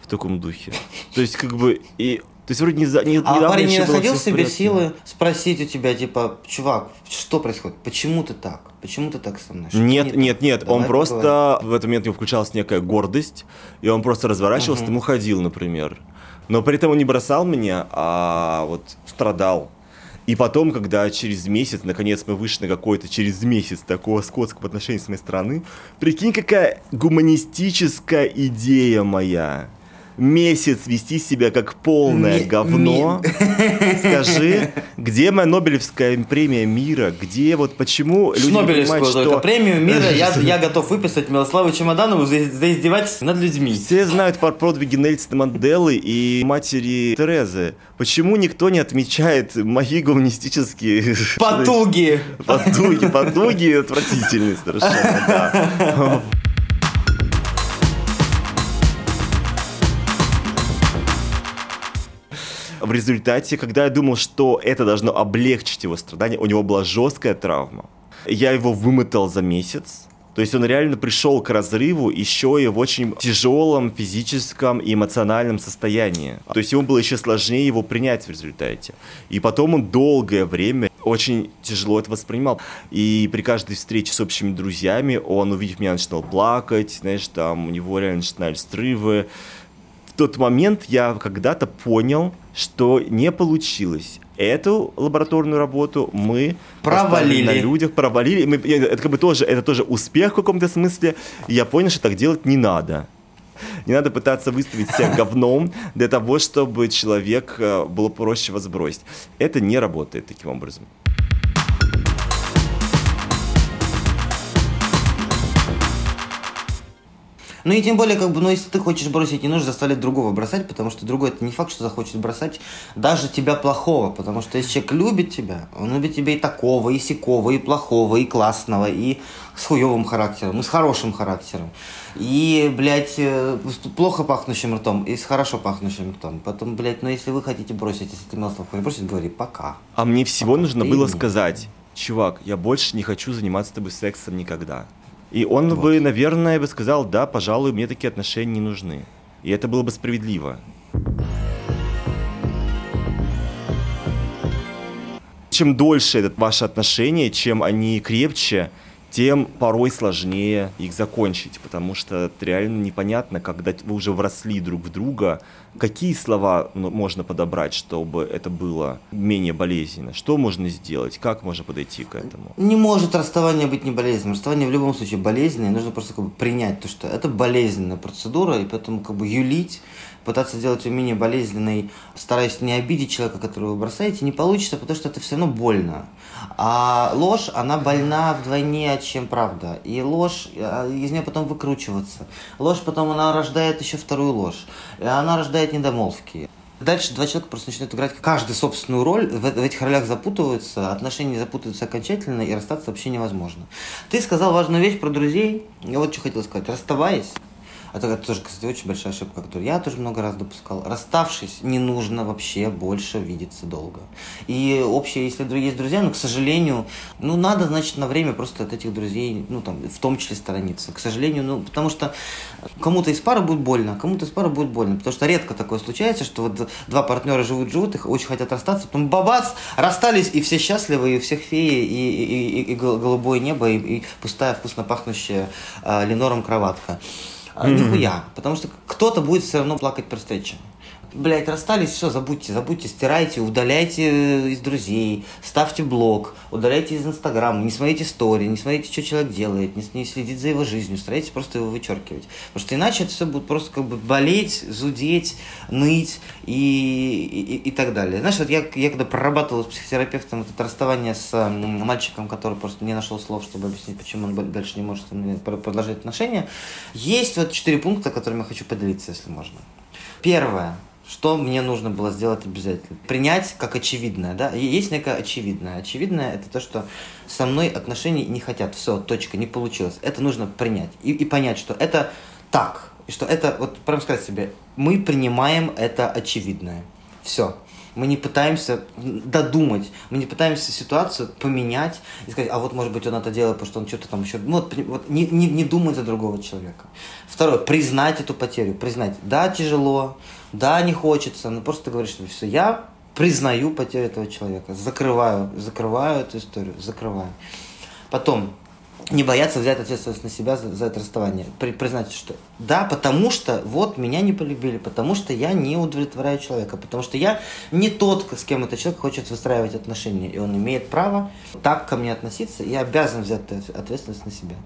Speaker 1: В таком духе. То есть, как бы, и то есть вроде не, за, не
Speaker 2: А парень не находил в себе силы спросить у тебя, типа, чувак, что происходит? Почему ты так? Почему ты так со мной?
Speaker 1: Что нет, не нет, нет. Давай он просто поговорим. в этот момент у него включалась некая гордость, и он просто разворачивался, угу. там уходил, например. Но при этом он не бросал меня, а вот страдал. И потом, когда через месяц, наконец, мы вышли на какой-то через месяц такого скотского отношения с моей стороны, прикинь, какая гуманистическая идея моя месяц вести себя как полное ми, говно. Ми... Скажи, где моя Нобелевская премия мира? Где вот почему
Speaker 2: люди Нобелевскую понимают, что... премию мира я, [LAUGHS] я готов выписать Милославу Чемоданову за, за издевательство над людьми.
Speaker 1: Все знают про подвиги Нельсона Манделы и матери Терезы. Почему никто не отмечает мои гуманистические...
Speaker 2: Потуги! [LAUGHS]
Speaker 1: Потуги, потуги отвратительные совершенно, да. [LAUGHS] в результате, когда я думал, что это должно облегчить его страдания, у него была жесткая травма. Я его вымотал за месяц. То есть он реально пришел к разрыву еще и в очень тяжелом физическом и эмоциональном состоянии. То есть ему было еще сложнее его принять в результате. И потом он долгое время очень тяжело это воспринимал. И при каждой встрече с общими друзьями он, увидев меня, начинал плакать, знаешь, там у него реально начинались срывы тот момент я когда-то понял, что не получилось. Эту лабораторную работу мы
Speaker 2: провалили
Speaker 1: на людях, провалили. Мы, это как бы тоже, это тоже успех в каком-то смысле. Я понял, что так делать не надо. Не надо пытаться выставить себя [LAUGHS] говном для того, чтобы человек э, было проще вас бросить. Это не работает таким образом.
Speaker 2: Ну и тем более, как бы, ну если ты хочешь бросить, не нужно заставлять другого бросать, потому что другой это не факт, что захочет бросать даже тебя плохого, потому что если человек любит тебя, он любит тебя и такого, и сякого, и плохого, и классного, и с хуевым характером, и с хорошим характером, и, блядь, э, плохо пахнущим ртом, и с хорошо пахнущим ртом. Потом, блядь, ну если вы хотите бросить, если ты Мелслав хочешь бросить, говори пока.
Speaker 1: А мне всего пока. нужно было сказать, чувак, я больше не хочу заниматься с тобой сексом никогда. И он вот. бы, наверное, бы сказал, да, пожалуй, мне такие отношения не нужны. И это было бы справедливо. Чем дольше это ваши отношения, чем они крепче, тем порой сложнее их закончить, потому что реально непонятно, когда вы уже вросли друг в друга, какие слова можно подобрать, чтобы это было менее болезненно, что можно сделать, как можно подойти к этому.
Speaker 2: Не может расставание быть не болезненным. Расставание в любом случае болезненное, нужно просто как бы принять то, что это болезненная процедура, и поэтому как бы юлить пытаться сделать ее менее болезненной, стараясь не обидеть человека, которого вы бросаете, не получится, потому что это все равно больно. А ложь, она больна вдвойне, чем правда. И ложь, а, из нее потом выкручиваться. Ложь потом, она рождает еще вторую ложь. И она рождает недомолвки. Дальше два человека просто начинают играть каждый собственную роль, в, в этих ролях запутываются, отношения запутываются окончательно, и расстаться вообще невозможно. Ты сказал важную вещь про друзей. Я вот что хотел сказать. Расставаясь, это, это тоже, кстати, очень большая ошибка, которую я тоже много раз допускал. Расставшись, не нужно вообще больше видеться долго. И общее, если есть друзья, но, к сожалению, ну, надо, значит, на время просто от этих друзей, ну, там, в том числе сторониться. К сожалению, ну, потому что кому-то из пары будет больно, кому-то из пары будет больно. Потому что редко такое случается, что вот два партнера живут-живут, их очень хотят расстаться, потом бабац, расстались, и все счастливы, и у всех феи, и, и, и, и голубое небо, и, и пустая, вкусно пахнущая э, ленором кроватка. Mm-hmm. Нихуя. Потому что кто-то будет все равно плакать при встрече блядь, расстались, все, забудьте, забудьте, стирайте, удаляйте э, из друзей, ставьте блог, удаляйте из Инстаграма, не смотрите истории, не смотрите, что человек делает, не, не следите за его жизнью, старайтесь просто его вычеркивать. Потому что иначе это все будет просто как бы болеть, зудеть, ныть и, и, и так далее. Знаешь, вот я, я когда прорабатывал с психотерапевтом это расставание с мальчиком, который просто не нашел слов, чтобы объяснить, почему он дальше не может продолжать отношения, есть вот четыре пункта, которыми я хочу поделиться, если можно. Первое что мне нужно было сделать обязательно? Принять как очевидное, да? Есть некое очевидное. Очевидное это то, что со мной отношений не хотят. Все, точка, не получилось. Это нужно принять и, и понять, что это так. И что это, вот прям сказать себе, мы принимаем это очевидное. Все. Мы не пытаемся додумать, мы не пытаемся ситуацию поменять и сказать, а вот может быть он это делает, потому что он что-то там еще... Ну, вот, вот не, не, не думать за другого человека. Второе, признать эту потерю, признать, да, тяжело, да, не хочется, но просто говоришь, что все, я признаю потерю этого человека, закрываю, закрываю эту историю, закрываю. Потом, не бояться взять ответственность на себя за, за это расставание. При, признать, что да, потому что вот меня не полюбили, потому что я не удовлетворяю человека, потому что я не тот, с кем этот человек хочет выстраивать отношения, и он имеет право так ко мне относиться, и обязан взять ответственность на себя.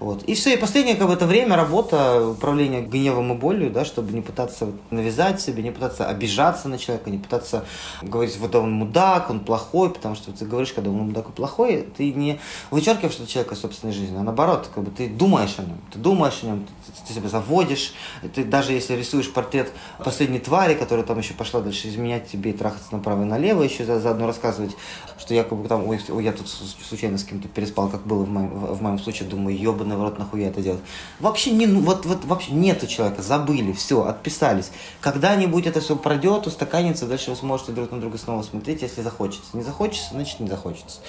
Speaker 2: Вот. И все, и последнее, как бы, это время, работа, управление гневом и болью, да, чтобы не пытаться навязать себе, не пытаться обижаться на человека, не пытаться говорить, вот он мудак, он плохой, потому что ты говоришь, когда он мудак и плохой, ты не вычеркиваешь этого человека собственной жизни, а наоборот, как бы ты думаешь о нем, ты думаешь о нем, ты, ты себя заводишь, ты даже если рисуешь портрет последней твари, которая там еще пошла дальше изменять тебе и трахаться направо и налево, еще за, заодно рассказывать, что якобы там, ой, ой я тут случайно с кем-то переспал, как было в моем, в, в моем случае, думаю, ебаный в рот, нахуя это делать. Вообще, не, ну, вот, вот, вообще нету человека, забыли, все, отписались. Когда-нибудь это все пройдет, устаканится, дальше вы сможете друг на друга снова смотреть, если захочется. Не захочется, значит не захочется.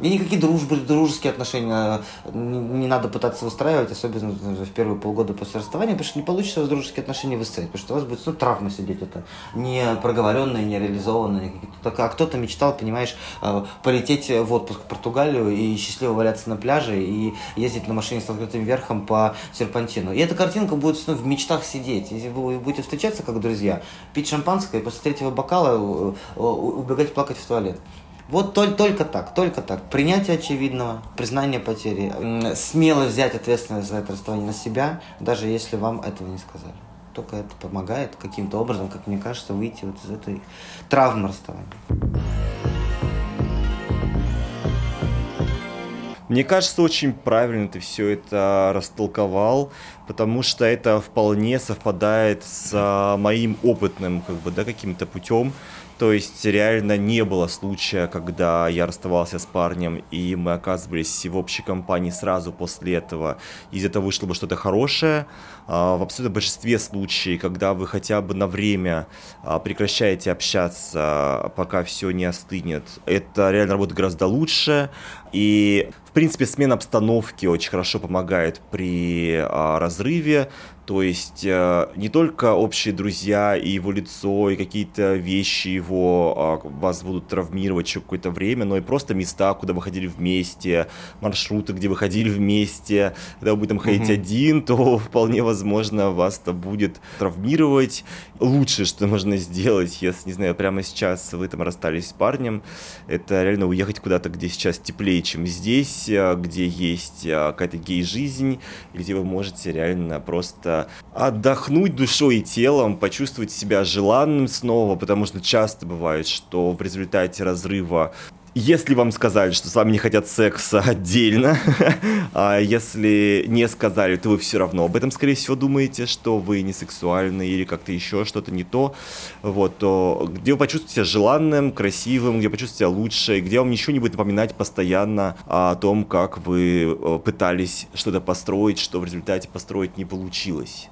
Speaker 2: И никакие дружбы, дружеские отношения не, не надо пытаться выстраивать, особенно в первые полгода после расставания, потому что не получится дружеские отношения выстроить, потому что у вас будет ну, травма сидеть, это не проговоренные, не реализованные. А кто-то мечтал, понимаешь, э, полететь в отпуск в Португалию и счастливо валяться на пляже и ездить на машине с открытым верхом по серпантину. И эта картинка будет ну, в мечтах сидеть. Если вы будете встречаться как друзья, пить шампанское и после третьего бокала э, э, убегать плакать в туалет. Вот только, только так, только так. Принятие очевидного, признание потери, смело взять ответственность за это расставание на себя, даже если вам этого не сказали. Только это помогает каким-то образом, как мне кажется, выйти вот из этой травмы расставания.
Speaker 1: Мне кажется, очень правильно ты все это растолковал, потому что это вполне совпадает с моим опытным, как бы, да, каким-то путем. То есть реально не было случая, когда я расставался с парнем, и мы оказывались в общей компании сразу после этого. Из этого вышло бы что-то хорошее. А, в абсолютном большинстве случаев, когда вы хотя бы на время а, прекращаете общаться, пока все не остынет, это реально работает гораздо лучше. И, в принципе, смена обстановки очень хорошо помогает при а, разрыве. То есть э, не только общие друзья и его лицо, и какие-то вещи его э, вас будут травмировать еще какое-то время, но и просто места, куда вы ходили вместе, маршруты, где вы ходили вместе. Когда вы будете там ходить mm-hmm. один, то вполне возможно вас это будет травмировать. Лучшее, что можно сделать, если, не знаю, прямо сейчас вы там расстались с парнем, это реально уехать куда-то, где сейчас теплее, чем здесь, э, где есть э, какая-то гей-жизнь, где вы можете реально просто отдохнуть душой и телом, почувствовать себя желанным снова, потому что часто бывает, что в результате разрыва если вам сказали, что с вами не хотят секса отдельно, [LAUGHS] а если не сказали, то вы все равно об этом, скорее всего, думаете, что вы не сексуальны или как-то еще что-то не то, вот, то где вы почувствуете себя желанным, красивым, где почувствуете себя лучше, где вам ничего не будет напоминать постоянно о том, как вы э, пытались что-то построить, что в результате построить не получилось.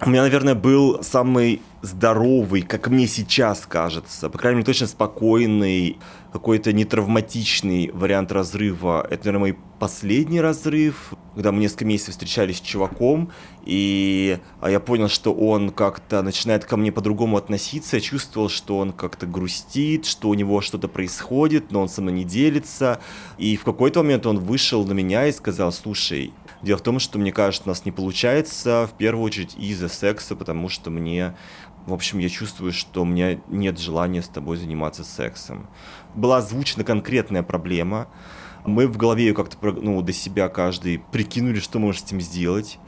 Speaker 1: У меня, наверное, был самый здоровый, как мне сейчас кажется, по крайней мере, точно спокойный, какой-то нетравматичный вариант разрыва. Это, наверное, мой последний разрыв, когда мы несколько месяцев встречались с чуваком, и а я понял, что он как-то начинает ко мне по-другому относиться. Я чувствовал, что он как-то грустит, что у него что-то происходит, но он со мной не делится. И в какой-то момент он вышел на меня и сказал, слушай, Дело в том, что мне кажется, у нас не получается в первую очередь из-за секса, потому что мне в общем, я чувствую, что у меня нет желания с тобой заниматься сексом. Была озвучена конкретная проблема. Мы в голове ее как-то ну, до себя каждый прикинули, что можем с этим сделать.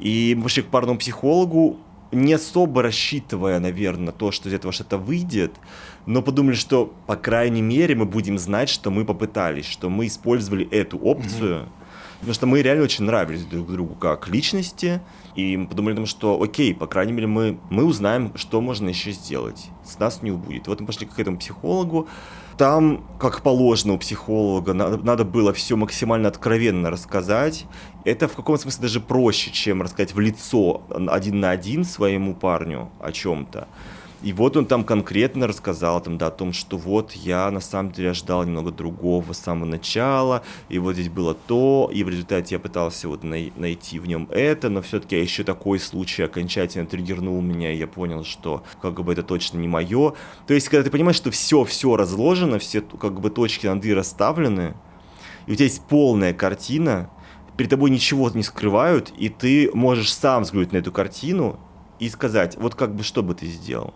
Speaker 1: И мы пошли к парному психологу, не особо рассчитывая, наверное, на то, что из этого что-то выйдет, но подумали, что, по крайней мере, мы будем знать, что мы попытались, что мы использовали эту опцию, mm-hmm Потому что мы реально очень нравились друг другу как личности. И мы подумали, что окей, по крайней мере, мы, мы узнаем, что можно еще сделать. С нас не убудет. Вот мы пошли к этому психологу. Там, как положено у психолога, надо, надо было все максимально откровенно рассказать. Это в каком смысле даже проще, чем рассказать в лицо один на один своему парню о чем-то. И вот он там конкретно рассказал там, да, о том, что вот я на самом деле ожидал немного другого с самого начала, и вот здесь было то, и в результате я пытался вот най- найти в нем это, но все-таки еще такой случай окончательно триггернул меня, и я понял, что как бы это точно не мое. То есть, когда ты понимаешь, что все-все разложено, все как бы точки над «и» расставлены, и у тебя есть полная картина, перед тобой ничего не скрывают, и ты можешь сам взглянуть на эту картину и сказать, вот как бы что бы ты сделал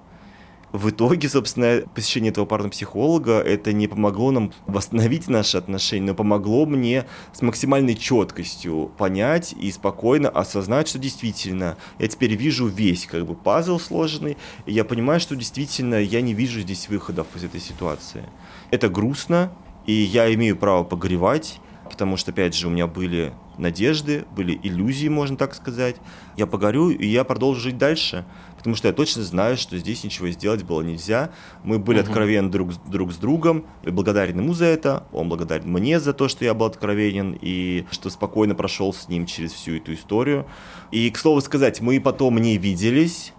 Speaker 1: в итоге, собственно, посещение этого парного психолога это не помогло нам восстановить наши отношения, но помогло мне с максимальной четкостью понять и спокойно осознать, что действительно я теперь вижу весь как бы пазл сложенный, и я понимаю, что действительно я не вижу здесь выходов из этой ситуации. Это грустно, и я имею право погревать, потому что, опять же, у меня были надежды, были иллюзии, можно так сказать. Я погорю, и я продолжу жить дальше, потому что я точно знаю, что здесь ничего сделать было нельзя. Мы были угу. откровенны друг, друг с другом, и благодарен ему за это, он благодарен мне за то, что я был откровенен, и что спокойно прошел с ним через всю эту историю. И, к слову сказать, мы потом не виделись,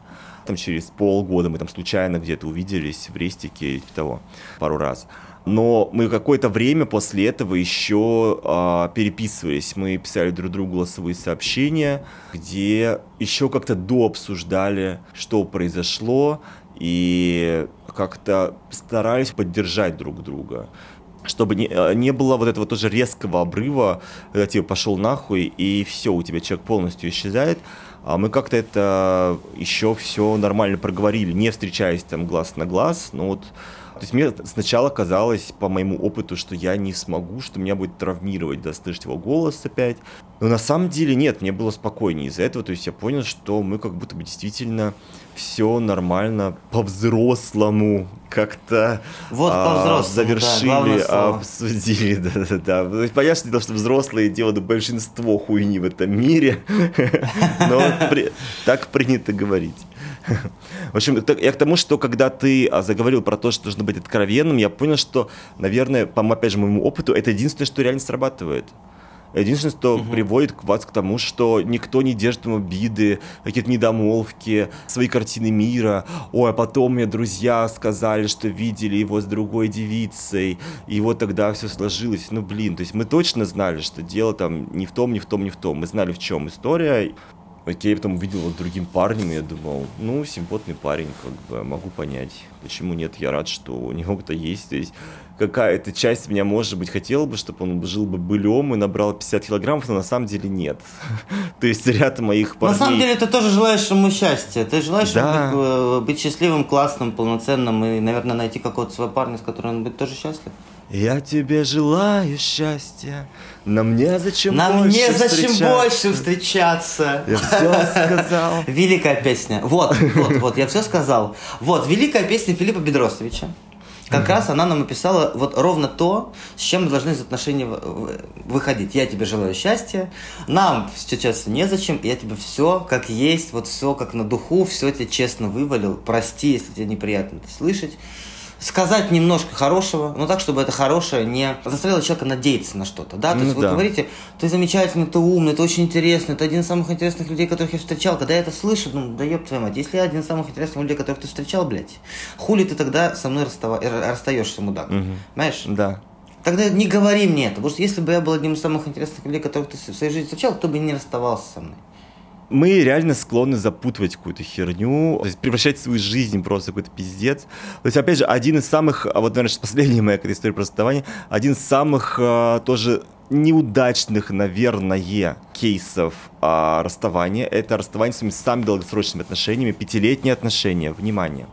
Speaker 1: там через полгода мы там случайно где-то увиделись в Рестике, типа того, пару раз но мы какое-то время после этого еще э, переписывались. Мы писали друг другу голосовые сообщения, где еще как-то дообсуждали, что произошло, и как-то старались поддержать друг друга чтобы не, а, не было вот этого тоже резкого обрыва, когда тебе пошел нахуй, и все, у тебя человек полностью исчезает. А мы как-то это еще все нормально проговорили, не встречаясь там глаз на глаз, но вот то есть мне сначала казалось, по моему опыту, что я не смогу, что меня будет травмировать, да, слышать его голос опять. Но на самом деле нет, мне было спокойнее из-за этого. То есть я понял, что мы как будто бы действительно все нормально, по-взрослому как-то
Speaker 2: вот а,
Speaker 1: завершили, да, обсудили, [LAUGHS] да-да-да. Ну, понятно, что взрослые делают большинство хуйни в этом мире, [LAUGHS] но так принято говорить. В общем, я к тому, что когда ты а, заговорил про то, что нужно быть откровенным, я понял, что, наверное, по, опять же, моему опыту, это единственное, что реально срабатывает. Единственное, что угу. приводит к вас к тому, что никто не держит ему обиды, какие-то недомолвки, свои картины мира. Ой, а потом мне друзья сказали, что видели его с другой девицей, и вот тогда все сложилось. Ну, блин, то есть мы точно знали, что дело там не в том, не в том, не в том. Мы знали, в чем история. Окей, потом увидел вот другим парнем, и я думал, ну, симпотный парень, как бы, могу понять, почему нет, я рад, что у него кто есть, то есть какая-то часть меня, может быть, хотела бы, чтобы он жил бы былем и набрал 50 килограммов, но на самом деле нет. [LAUGHS] То есть ряд моих
Speaker 2: парней... На самом деле ты тоже желаешь ему счастья. Ты желаешь да. ему э, быть счастливым, классным, полноценным и, наверное, найти какого-то своего парня, с которым он будет тоже счастлив.
Speaker 1: Я тебе желаю счастья, нам не зачем
Speaker 2: нам больше не зачем больше встречаться.
Speaker 1: Я все сказал. [LAUGHS]
Speaker 2: Великая песня. Вот, вот, вот, я все сказал. Вот, великая песня Филиппа Бедросовича. Как раз она нам описала вот ровно то, с чем мы должны из отношений выходить. Я тебе желаю счастья, нам сейчас незачем, я тебе все как есть, вот все как на духу, все тебе честно вывалил. Прости, если тебе неприятно это слышать сказать немножко хорошего, но так, чтобы это хорошее не заставило человека надеяться на что-то, да? То есть ну, вы да. говорите, ты замечательный, ты умный, ты очень интересный, ты один из самых интересных людей, которых я встречал. Когда я это слышу, ну, да ёб твою мать, если я один из самых интересных людей, которых ты встречал, блядь, хули ты тогда со мной расстава... расстаешься, мудак? Угу. Понимаешь?
Speaker 1: Да.
Speaker 2: Тогда не говори мне это, потому что если бы я был одним из самых интересных людей, которых ты в своей жизни встречал, то бы не расставался со мной
Speaker 1: мы реально склонны запутывать какую-то херню, то есть превращать свою жизнь просто в какой-то пиздец. То есть, опять же, один из самых, а вот, наверное, последняя моя история про расставание, один из самых а, тоже неудачных, наверное, кейсов а, расставания, это расставание с своими самыми долгосрочными отношениями, пятилетние отношения, внимание.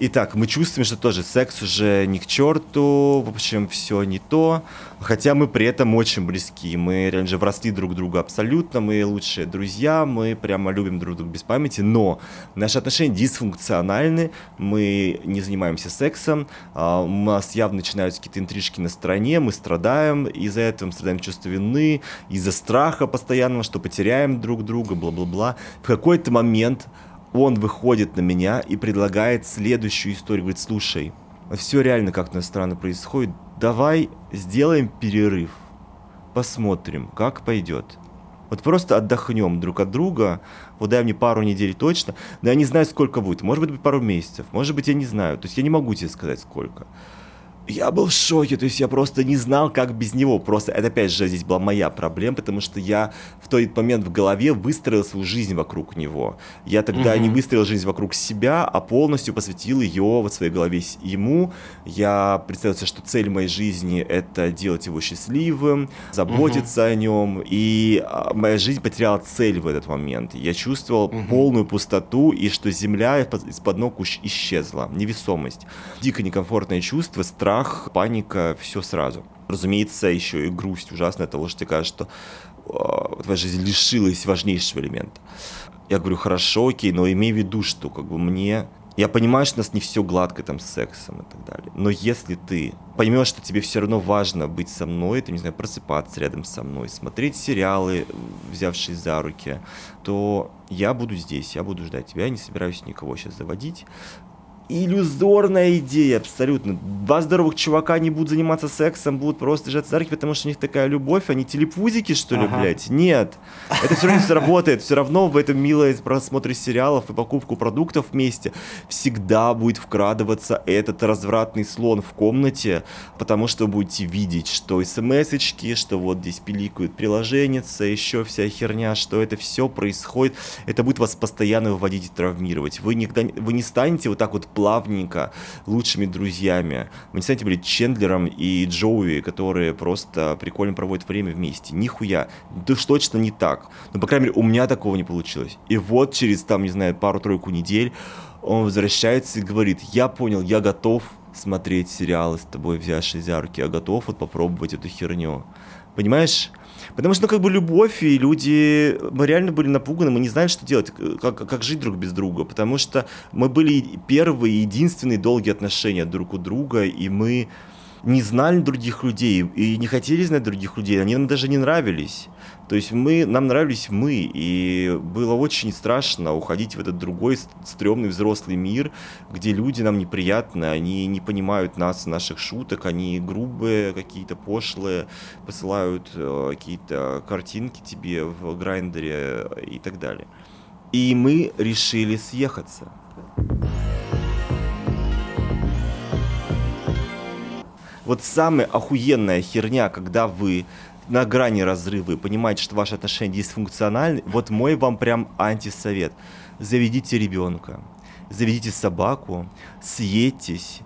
Speaker 1: Итак, мы чувствуем, что тоже секс уже не к черту, в общем, все не то, хотя мы при этом очень близки, мы реально же вросли друг друга абсолютно, мы лучшие друзья, мы прямо любим друг друга без памяти, но наши отношения дисфункциональны, мы не занимаемся сексом, а, у нас явно начинаются какие-то интрижки на стороне, мы страдаем, из-за этого мы страдаем чувство вины, из-за страха постоянного, что потеряем друг друга, бла-бла-бла. В какой-то момент он выходит на меня и предлагает следующую историю. Говорит, слушай, все реально как-то странно происходит. Давай сделаем перерыв. Посмотрим, как пойдет. Вот просто отдохнем друг от друга. Вот дай мне пару недель точно. Но я не знаю, сколько будет. Может быть, пару месяцев. Может быть, я не знаю. То есть я не могу тебе сказать, сколько я был в шоке, то есть я просто не знал, как без него. Просто это опять же здесь была моя проблема, потому что я в тот момент в голове выстроил свою жизнь вокруг него. Я тогда угу. не выстроил жизнь вокруг себя, а полностью посвятил ее в своей голове ему. Я представил себе, что цель моей жизни это делать его счастливым, заботиться угу. о нем. И а, моя жизнь потеряла цель в этот момент. Я чувствовал угу. полную пустоту и что земля из-под ног исчезла, невесомость. Дико некомфортное чувство, страх страх, паника, все сразу. Разумеется, еще и грусть ужасная того, что тебе кажется, что э, твоя жизнь лишилась важнейшего элемента. Я говорю, хорошо, окей, но имей в виду, что как бы мне... Я понимаю, что у нас не все гладко там с сексом и так далее. Но если ты поймешь, что тебе все равно важно быть со мной, ты, не знаю, просыпаться рядом со мной, смотреть сериалы, взявшись за руки, то я буду здесь, я буду ждать тебя, я не собираюсь никого сейчас заводить иллюзорная идея абсолютно. Два здоровых чувака не будут заниматься сексом, будут просто держаться за руки, потому что у них такая любовь, они телепузики, что ли, ага. блядь? Нет. Это все равно сработает. Все равно в этом милое просмотре сериалов и покупку продуктов вместе всегда будет вкрадываться этот развратный слон в комнате, потому что вы будете видеть, что смс-очки, что вот здесь пиликают приложенница, еще вся херня, что это все происходит. Это будет вас постоянно выводить и травмировать. Вы, никогда, вы не станете вот так вот плавненько лучшими друзьями. Не станете были Чендлером и Джоуи, которые просто прикольно проводят время вместе. Нихуя. Да уж точно не так. Но, по крайней мере, у меня такого не получилось. И вот через, там, не знаю, пару-тройку недель он возвращается и говорит, я понял, я готов, смотреть сериалы с тобой, взявшись за руки, а готов вот попробовать эту херню. Понимаешь? Потому что, ну, как бы любовь, и люди, мы реально были напуганы, мы не знали, что делать, как, как жить друг без друга, потому что мы были первые, единственные долгие отношения друг у друга, и мы не знали других людей и не хотели знать других людей, они нам даже не нравились. То есть мы, нам нравились мы, и было очень страшно уходить в этот другой стрёмный взрослый мир, где люди нам неприятны, они не понимают нас, наших шуток, они грубые, какие-то пошлые, посылают э, какие-то картинки тебе в грайндере и так далее. И мы решили съехаться. Вот самая охуенная херня, когда вы на грани разрыва и понимаете, что ваши отношения дисфункциональны, вот мой вам прям антисовет. Заведите ребенка, заведите собаку, съедьтесь,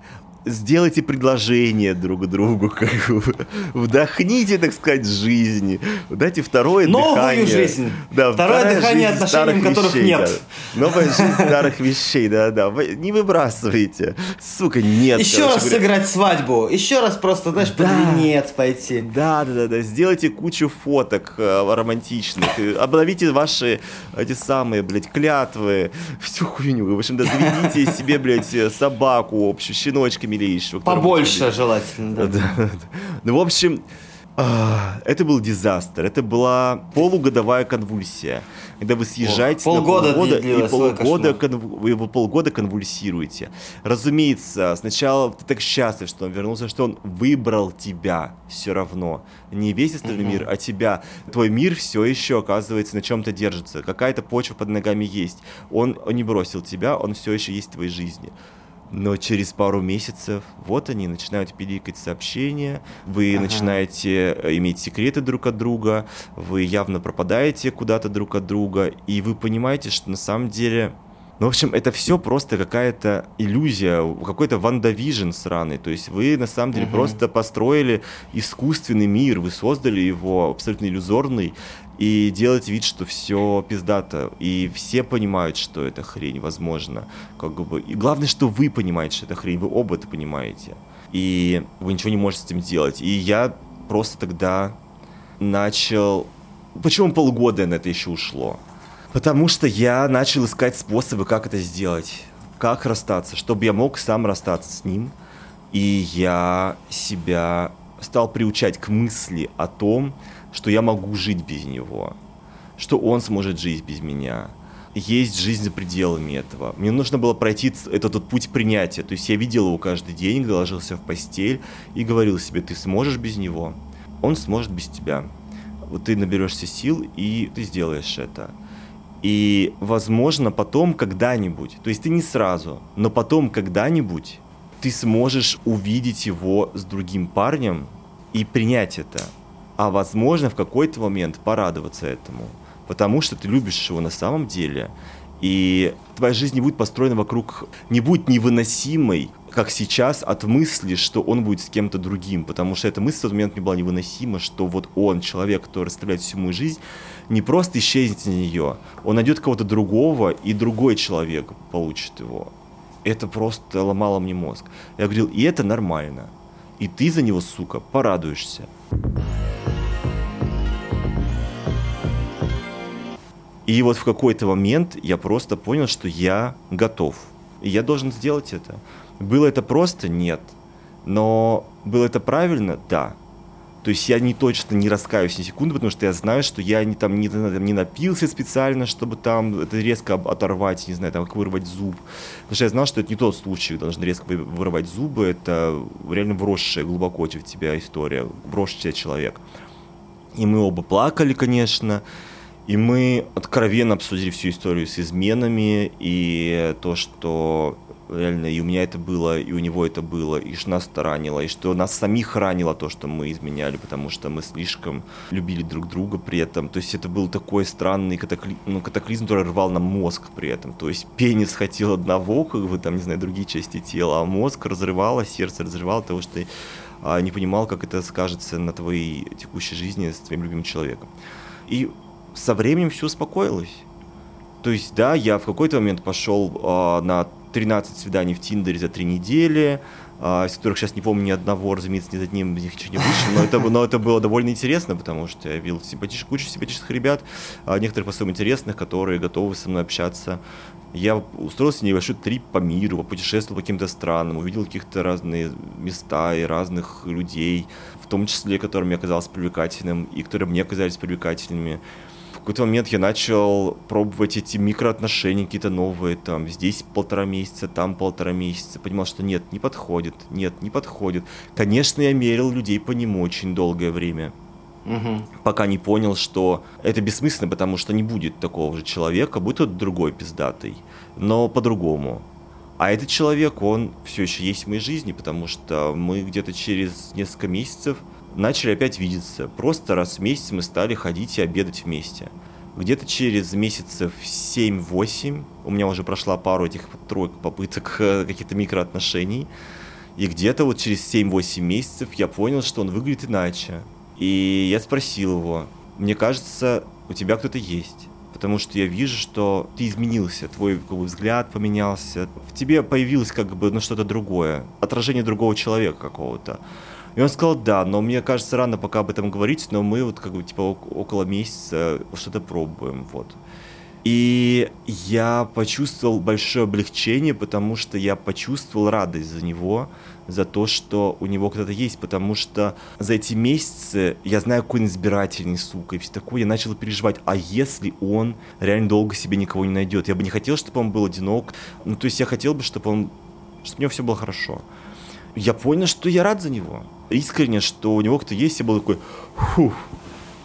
Speaker 1: сделайте предложение друг другу, как бы, вдохните, так сказать, жизни, дайте второе
Speaker 2: Новую
Speaker 1: дыхание.
Speaker 2: жизнь.
Speaker 1: Да,
Speaker 2: второе дыхание отношений, которых вещей, нет.
Speaker 1: Да. Новая жизнь старых вещей, да-да. Не выбрасывайте. Сука, нет.
Speaker 2: Еще раз говоря. сыграть свадьбу, еще раз просто, знаешь, да. под венец пойти.
Speaker 1: Да-да-да, сделайте кучу фоток э, романтичных, обновите ваши эти самые, блядь, клятвы, всю хуйню. В общем, да, заведите себе, блядь, собаку общую, щеночками милейшего.
Speaker 2: Побольше желательно,
Speaker 1: да. Ну, в общем, а, это был дизастер, это была полугодовая конвульсия, когда вы съезжаете
Speaker 2: полгода
Speaker 1: на полгода и полгода, конв... вы полгода конвульсируете. Разумеется, сначала ты так счастлив, что он вернулся, что он выбрал тебя все равно. Не весь остальной угу. мир, а тебя. Твой мир все еще, оказывается, на чем-то держится. Какая-то почва под ногами есть. Он не бросил тебя, он все еще есть в твоей жизни. Но через пару месяцев вот они начинают пиликать сообщения, вы ага. начинаете э, иметь секреты друг от друга, вы явно пропадаете куда-то друг от друга, и вы понимаете, что на самом деле ну, в общем, это все просто какая-то иллюзия, какой-то вандавижн сраный. То есть вы на самом деле угу. просто построили искусственный мир, вы создали его абсолютно иллюзорный, и делаете вид, что все пиздато. И все понимают, что это хрень, возможно. Как бы. И главное, что вы понимаете, что это хрень, вы оба это понимаете. И вы ничего не можете с этим делать. И я просто тогда начал... Почему полгода на это еще ушло? Потому что я начал искать способы, как это сделать. Как расстаться, чтобы я мог сам расстаться с ним. И я себя стал приучать к мысли о том, что я могу жить без него, что он сможет жить без меня. Есть жизнь за пределами этого. Мне нужно было пройти этот, этот путь принятия. То есть я видел его каждый день, когда ложился в постель и говорил себе, ты сможешь без него, он сможет без тебя. Вот ты наберешься сил, и ты сделаешь это. И, возможно, потом когда-нибудь, то есть ты не сразу, но потом когда-нибудь ты сможешь увидеть его с другим парнем и принять это а возможно в какой-то момент порадоваться этому, потому что ты любишь его на самом деле, и твоя жизнь не будет построена вокруг, не будет невыносимой, как сейчас, от мысли, что он будет с кем-то другим, потому что эта мысль в тот момент мне была невыносима, что вот он, человек, который расставляет всю мою жизнь, не просто исчезнет из нее, он найдет кого-то другого, и другой человек получит его. Это просто ломало мне мозг. Я говорил, и это нормально. И ты за него, сука, порадуешься. И вот в какой-то момент я просто понял, что я готов. И я должен сделать это. Было это просто? Нет. Но было это правильно? Да. То есть я не точно не раскаюсь ни секунды, потому что я знаю, что я не, там, не, не напился специально, чтобы там это резко оторвать, не знаю, там, как вырвать зуб. Потому что я знал, что это не тот случай, должен резко вырвать зубы, это реально вросшая глубоко в тебя история, вросший тебя человек. И мы оба плакали, конечно, и мы откровенно обсудили всю историю с изменами и то, что реально и у меня это было, и у него это было, и что нас это ранило, и что нас самих ранило то, что мы изменяли, потому что мы слишком любили друг друга при этом. То есть это был такой странный катакли... ну, катаклизм, который рвал нам мозг при этом. То есть пенис хотел одного, как бы там, не знаю, другие части тела, а мозг разрывало, сердце разрывало, того, что ты а, не понимал, как это скажется на твоей текущей жизни с твоим любимым человеком. И со временем все успокоилось. То есть, да, я в какой-то момент пошел э, на 13 свиданий в Тиндере за три недели, а, из которых сейчас не помню ни одного, разумеется, ни за одним из них ничего не вышло, но это, но это было довольно интересно, потому что я видел симпатичных, кучу симпатичных ребят, а, некоторых по-своему интересных, которые готовы со мной общаться. Я устроился в небольшой трип по миру, попутешествовал по каким-то странам, увидел каких-то разные места и разных людей, в том числе, которым я казался привлекательным, и которые мне казались привлекательными какой-то момент я начал пробовать эти микроотношения какие-то новые, там, здесь полтора месяца, там полтора месяца. Понимал, что нет, не подходит, нет, не подходит. Конечно, я мерил людей по нему очень долгое время. Угу. Пока не понял, что это бессмысленно, потому что не будет такого же человека, будет тот другой пиздатый, но по-другому. А этот человек, он все еще есть в моей жизни, потому что мы где-то через несколько месяцев начали опять видеться. Просто раз в месяц мы стали ходить и обедать вместе. Где-то через месяцев 7-8 у меня уже прошла пару этих тройк попыток [LAUGHS] э, каких-то микроотношений. И где-то вот через 7-8 месяцев я понял, что он выглядит иначе. И я спросил его, мне кажется, у тебя кто-то есть. Потому что я вижу, что ты изменился, твой как бы, взгляд поменялся. В тебе появилось как бы ну, что-то другое, отражение другого человека какого-то. И он сказал, да, но мне кажется, рано пока об этом говорить, но мы вот как бы типа около месяца что-то пробуем, вот. И я почувствовал большое облегчение, потому что я почувствовал радость за него, за то, что у него кто-то есть, потому что за эти месяцы я знаю, какой он избирательный, сука, и все такое, я начал переживать, а если он реально долго себе никого не найдет? Я бы не хотел, чтобы он был одинок, ну, то есть я хотел бы, чтобы он, чтобы у него все было хорошо я понял, что я рад за него. Искренне, что у него кто есть, я был такой, фух.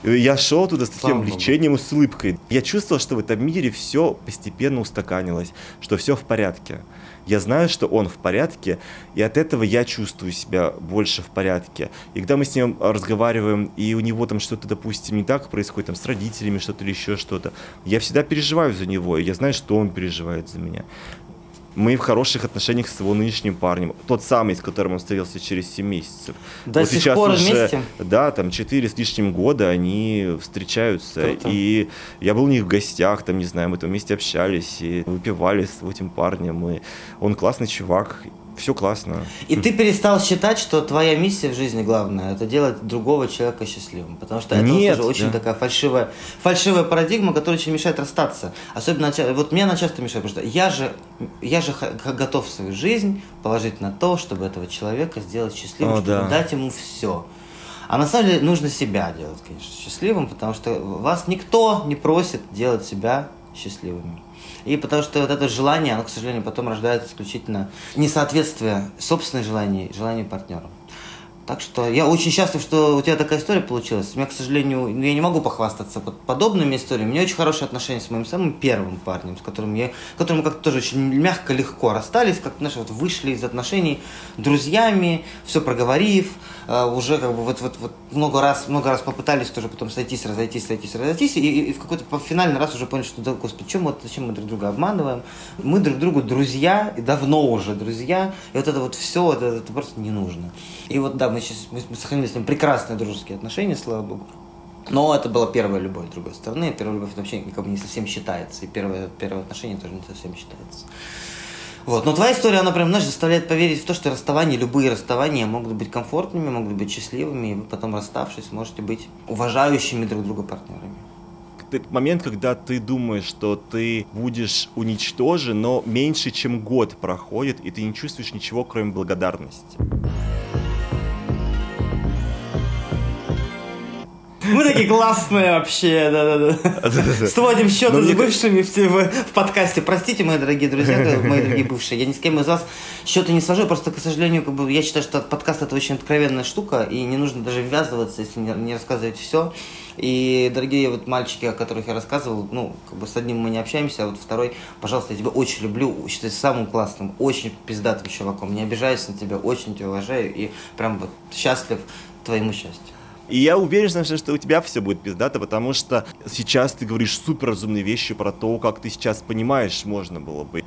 Speaker 1: Я шел туда с таким облегчением и с улыбкой. Я чувствовал, что в этом мире все постепенно устаканилось, что все в порядке. Я знаю, что он в порядке, и от этого я чувствую себя больше в порядке. И когда мы с ним разговариваем, и у него там что-то, допустим, не так происходит, там, с родителями что-то или еще что-то, я всегда переживаю за него, и я знаю, что он переживает за меня мы в хороших отношениях с его нынешним парнем. Тот самый, с которым он встретился через 7 месяцев.
Speaker 2: До вот сих сейчас пор уже, вместе?
Speaker 1: Да, там 4 с лишним года они встречаются. Круто. И я был у них в гостях, там, не знаю, мы там вместе общались и выпивали с этим парнем. И он классный чувак все классно.
Speaker 2: И ты перестал считать, что твоя миссия в жизни главная это делать другого человека счастливым. Потому что это Нет, тоже очень да. такая фальшивая, фальшивая парадигма, которая очень мешает расстаться. Особенно, вот мне она часто мешает, потому что я же, я же готов свою жизнь положить на то, чтобы этого человека сделать счастливым, О, чтобы да. дать ему все. А на самом деле нужно себя делать, конечно, счастливым, потому что вас никто не просит делать себя счастливыми. И потому что вот это желание, оно, к сожалению, потом рождает исключительно несоответствие собственных желаний желанию партнера. Так что я очень счастлив, что у тебя такая история получилась. У меня, к сожалению, я не могу похвастаться подобными историями. У меня очень хорошие отношения с моим самым первым парнем, с которым я, которым как-то тоже очень мягко, легко расстались, как знаешь, вот вышли из отношений друзьями, все проговорив, уже как бы вот, вот, вот много раз, много раз попытались тоже потом сойтись, разойтись, сойтись, разойтись, и, и в какой-то финальный раз уже поняли, что да, господи, чем, вот, зачем мы друг друга обманываем? Мы друг другу друзья, и давно уже друзья, и вот это вот все, это, это просто не нужно. И вот да, мы сейчас мы, мы сохранили с ним прекрасные дружеские отношения, слава богу. Но это была первая любовь с другой стороны. Первая любовь это вообще бы не совсем считается. И первое, первое отношение тоже не совсем считается. Вот. Но твоя история, она прям, знаешь, заставляет поверить в то, что расставания, любые расставания могут быть комфортными, могут быть счастливыми, и вы потом, расставшись, можете быть уважающими друг друга партнерами
Speaker 1: этот момент, когда ты думаешь, что ты будешь уничтожен, но меньше, чем год проходит, и ты не чувствуешь ничего, кроме благодарности.
Speaker 2: Мы такие классные вообще, да-да-да. Сводим счеты с бывшими в, подкасте. Простите, мои дорогие друзья, мои дорогие бывшие. Я ни с кем из вас счеты не свожу, просто, к сожалению, как бы, я считаю, что подкаст это очень откровенная штука, и не нужно даже ввязываться, если не, не рассказывать все. И, дорогие вот мальчики, о которых я рассказывал, ну, как бы с одним мы не общаемся, а вот второй, пожалуйста, я тебя очень люблю, считаю самым классным, очень пиздатым чуваком, не обижаюсь на тебя, очень тебя уважаю и прям вот счастлив твоему счастью.
Speaker 1: И я уверен, что у тебя все будет пиздато, потому что сейчас ты говоришь супер разумные вещи про то, как ты сейчас понимаешь, можно было бы.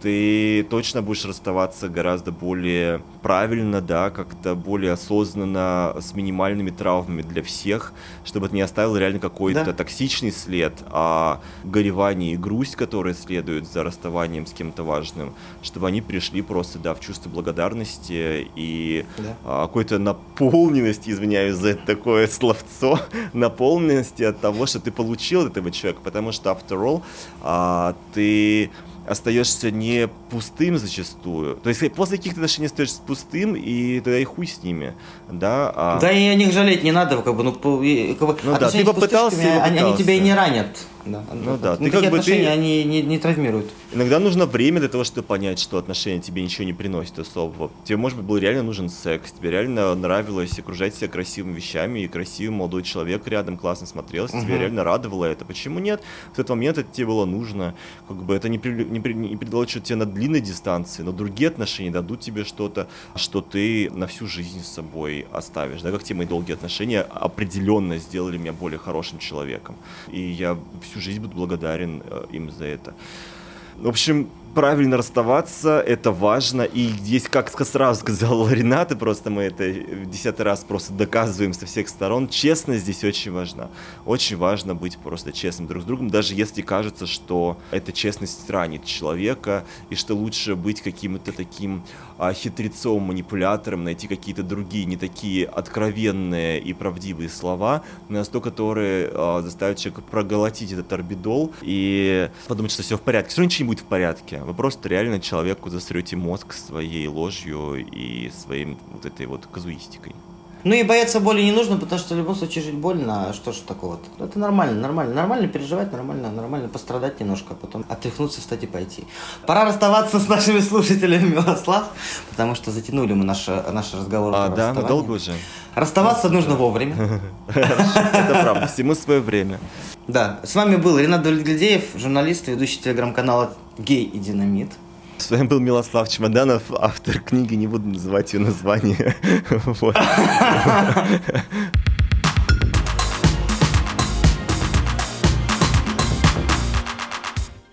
Speaker 1: Ты точно будешь расставаться гораздо более правильно, да, как-то более осознанно, с минимальными травмами для всех, чтобы это не оставило реально какой-то да. токсичный след, а горевание и грусть, которые следуют за расставанием с кем-то важным, чтобы они пришли просто, да, в чувство благодарности и да. а, какой-то наполненности, извиняюсь за это такое словцо, [LAUGHS] наполненности от того, что ты получил от этого человека, потому что, after all, а, ты остаешься не пустым зачастую. То есть после каких-то отношений остаешься пустым, и тогда и хуй с ними. Да,
Speaker 2: а... да и о них жалеть не надо, как бы, ну, как бы,
Speaker 1: ну да, ты попытался, попытался.
Speaker 2: Они, они тебя и не ранят.
Speaker 1: Да, ну да,
Speaker 2: ты как бы ты... они не, не травмируют.
Speaker 1: Иногда нужно время для того, чтобы понять, что отношения тебе ничего не приносят особо. Тебе, может быть, был реально нужен секс, тебе реально нравилось окружать себя красивыми вещами, и красивый молодой человек рядом классно смотрелся, угу. тебе реально радовало это. Почему нет? В этот момент это тебе было нужно. Как бы это не, при, не, при, не передало что тебе на длинной дистанции, но другие отношения дадут тебе что-то, что ты на всю жизнь с собой оставишь. Да, как те мои долгие отношения определенно сделали меня более хорошим человеком. И я всю жизнь буду благодарен э, им за это. В общем, правильно расставаться, это важно. И здесь, как сразу сказал Ренат, и просто мы это в десятый раз просто доказываем со всех сторон, честность здесь очень важна. Очень важно быть просто честным друг с другом, даже если кажется, что эта честность ранит человека, и что лучше быть каким-то таким а, хитрецом, манипулятором, найти какие-то другие, не такие откровенные и правдивые слова, но то, которые а, заставят человека проголотить этот орбидол и подумать, что все в порядке. Все ничего не будет в порядке вы просто реально человеку засрете мозг своей ложью и своим вот этой вот казуистикой.
Speaker 2: Ну и бояться боли не нужно, потому что в любом случае жить больно, а что ж такого-то? Это нормально, нормально, нормально переживать, нормально, нормально пострадать немножко, а потом отряхнуться, встать и пойти. Пора расставаться с нашими слушателями, Милослав, потому что затянули мы наш, наш разговор.
Speaker 1: А, да, надолго уже.
Speaker 2: Расставаться нужно вовремя. [LAUGHS]
Speaker 1: Это правда, всему свое время.
Speaker 2: Да, с вами был Ренат Дульглядеев, журналист и ведущий телеграм-канала «Гей и динамит».
Speaker 1: С вами был Милослав Чемоданов, автор книги, не буду называть ее название. [LAUGHS] [LAUGHS]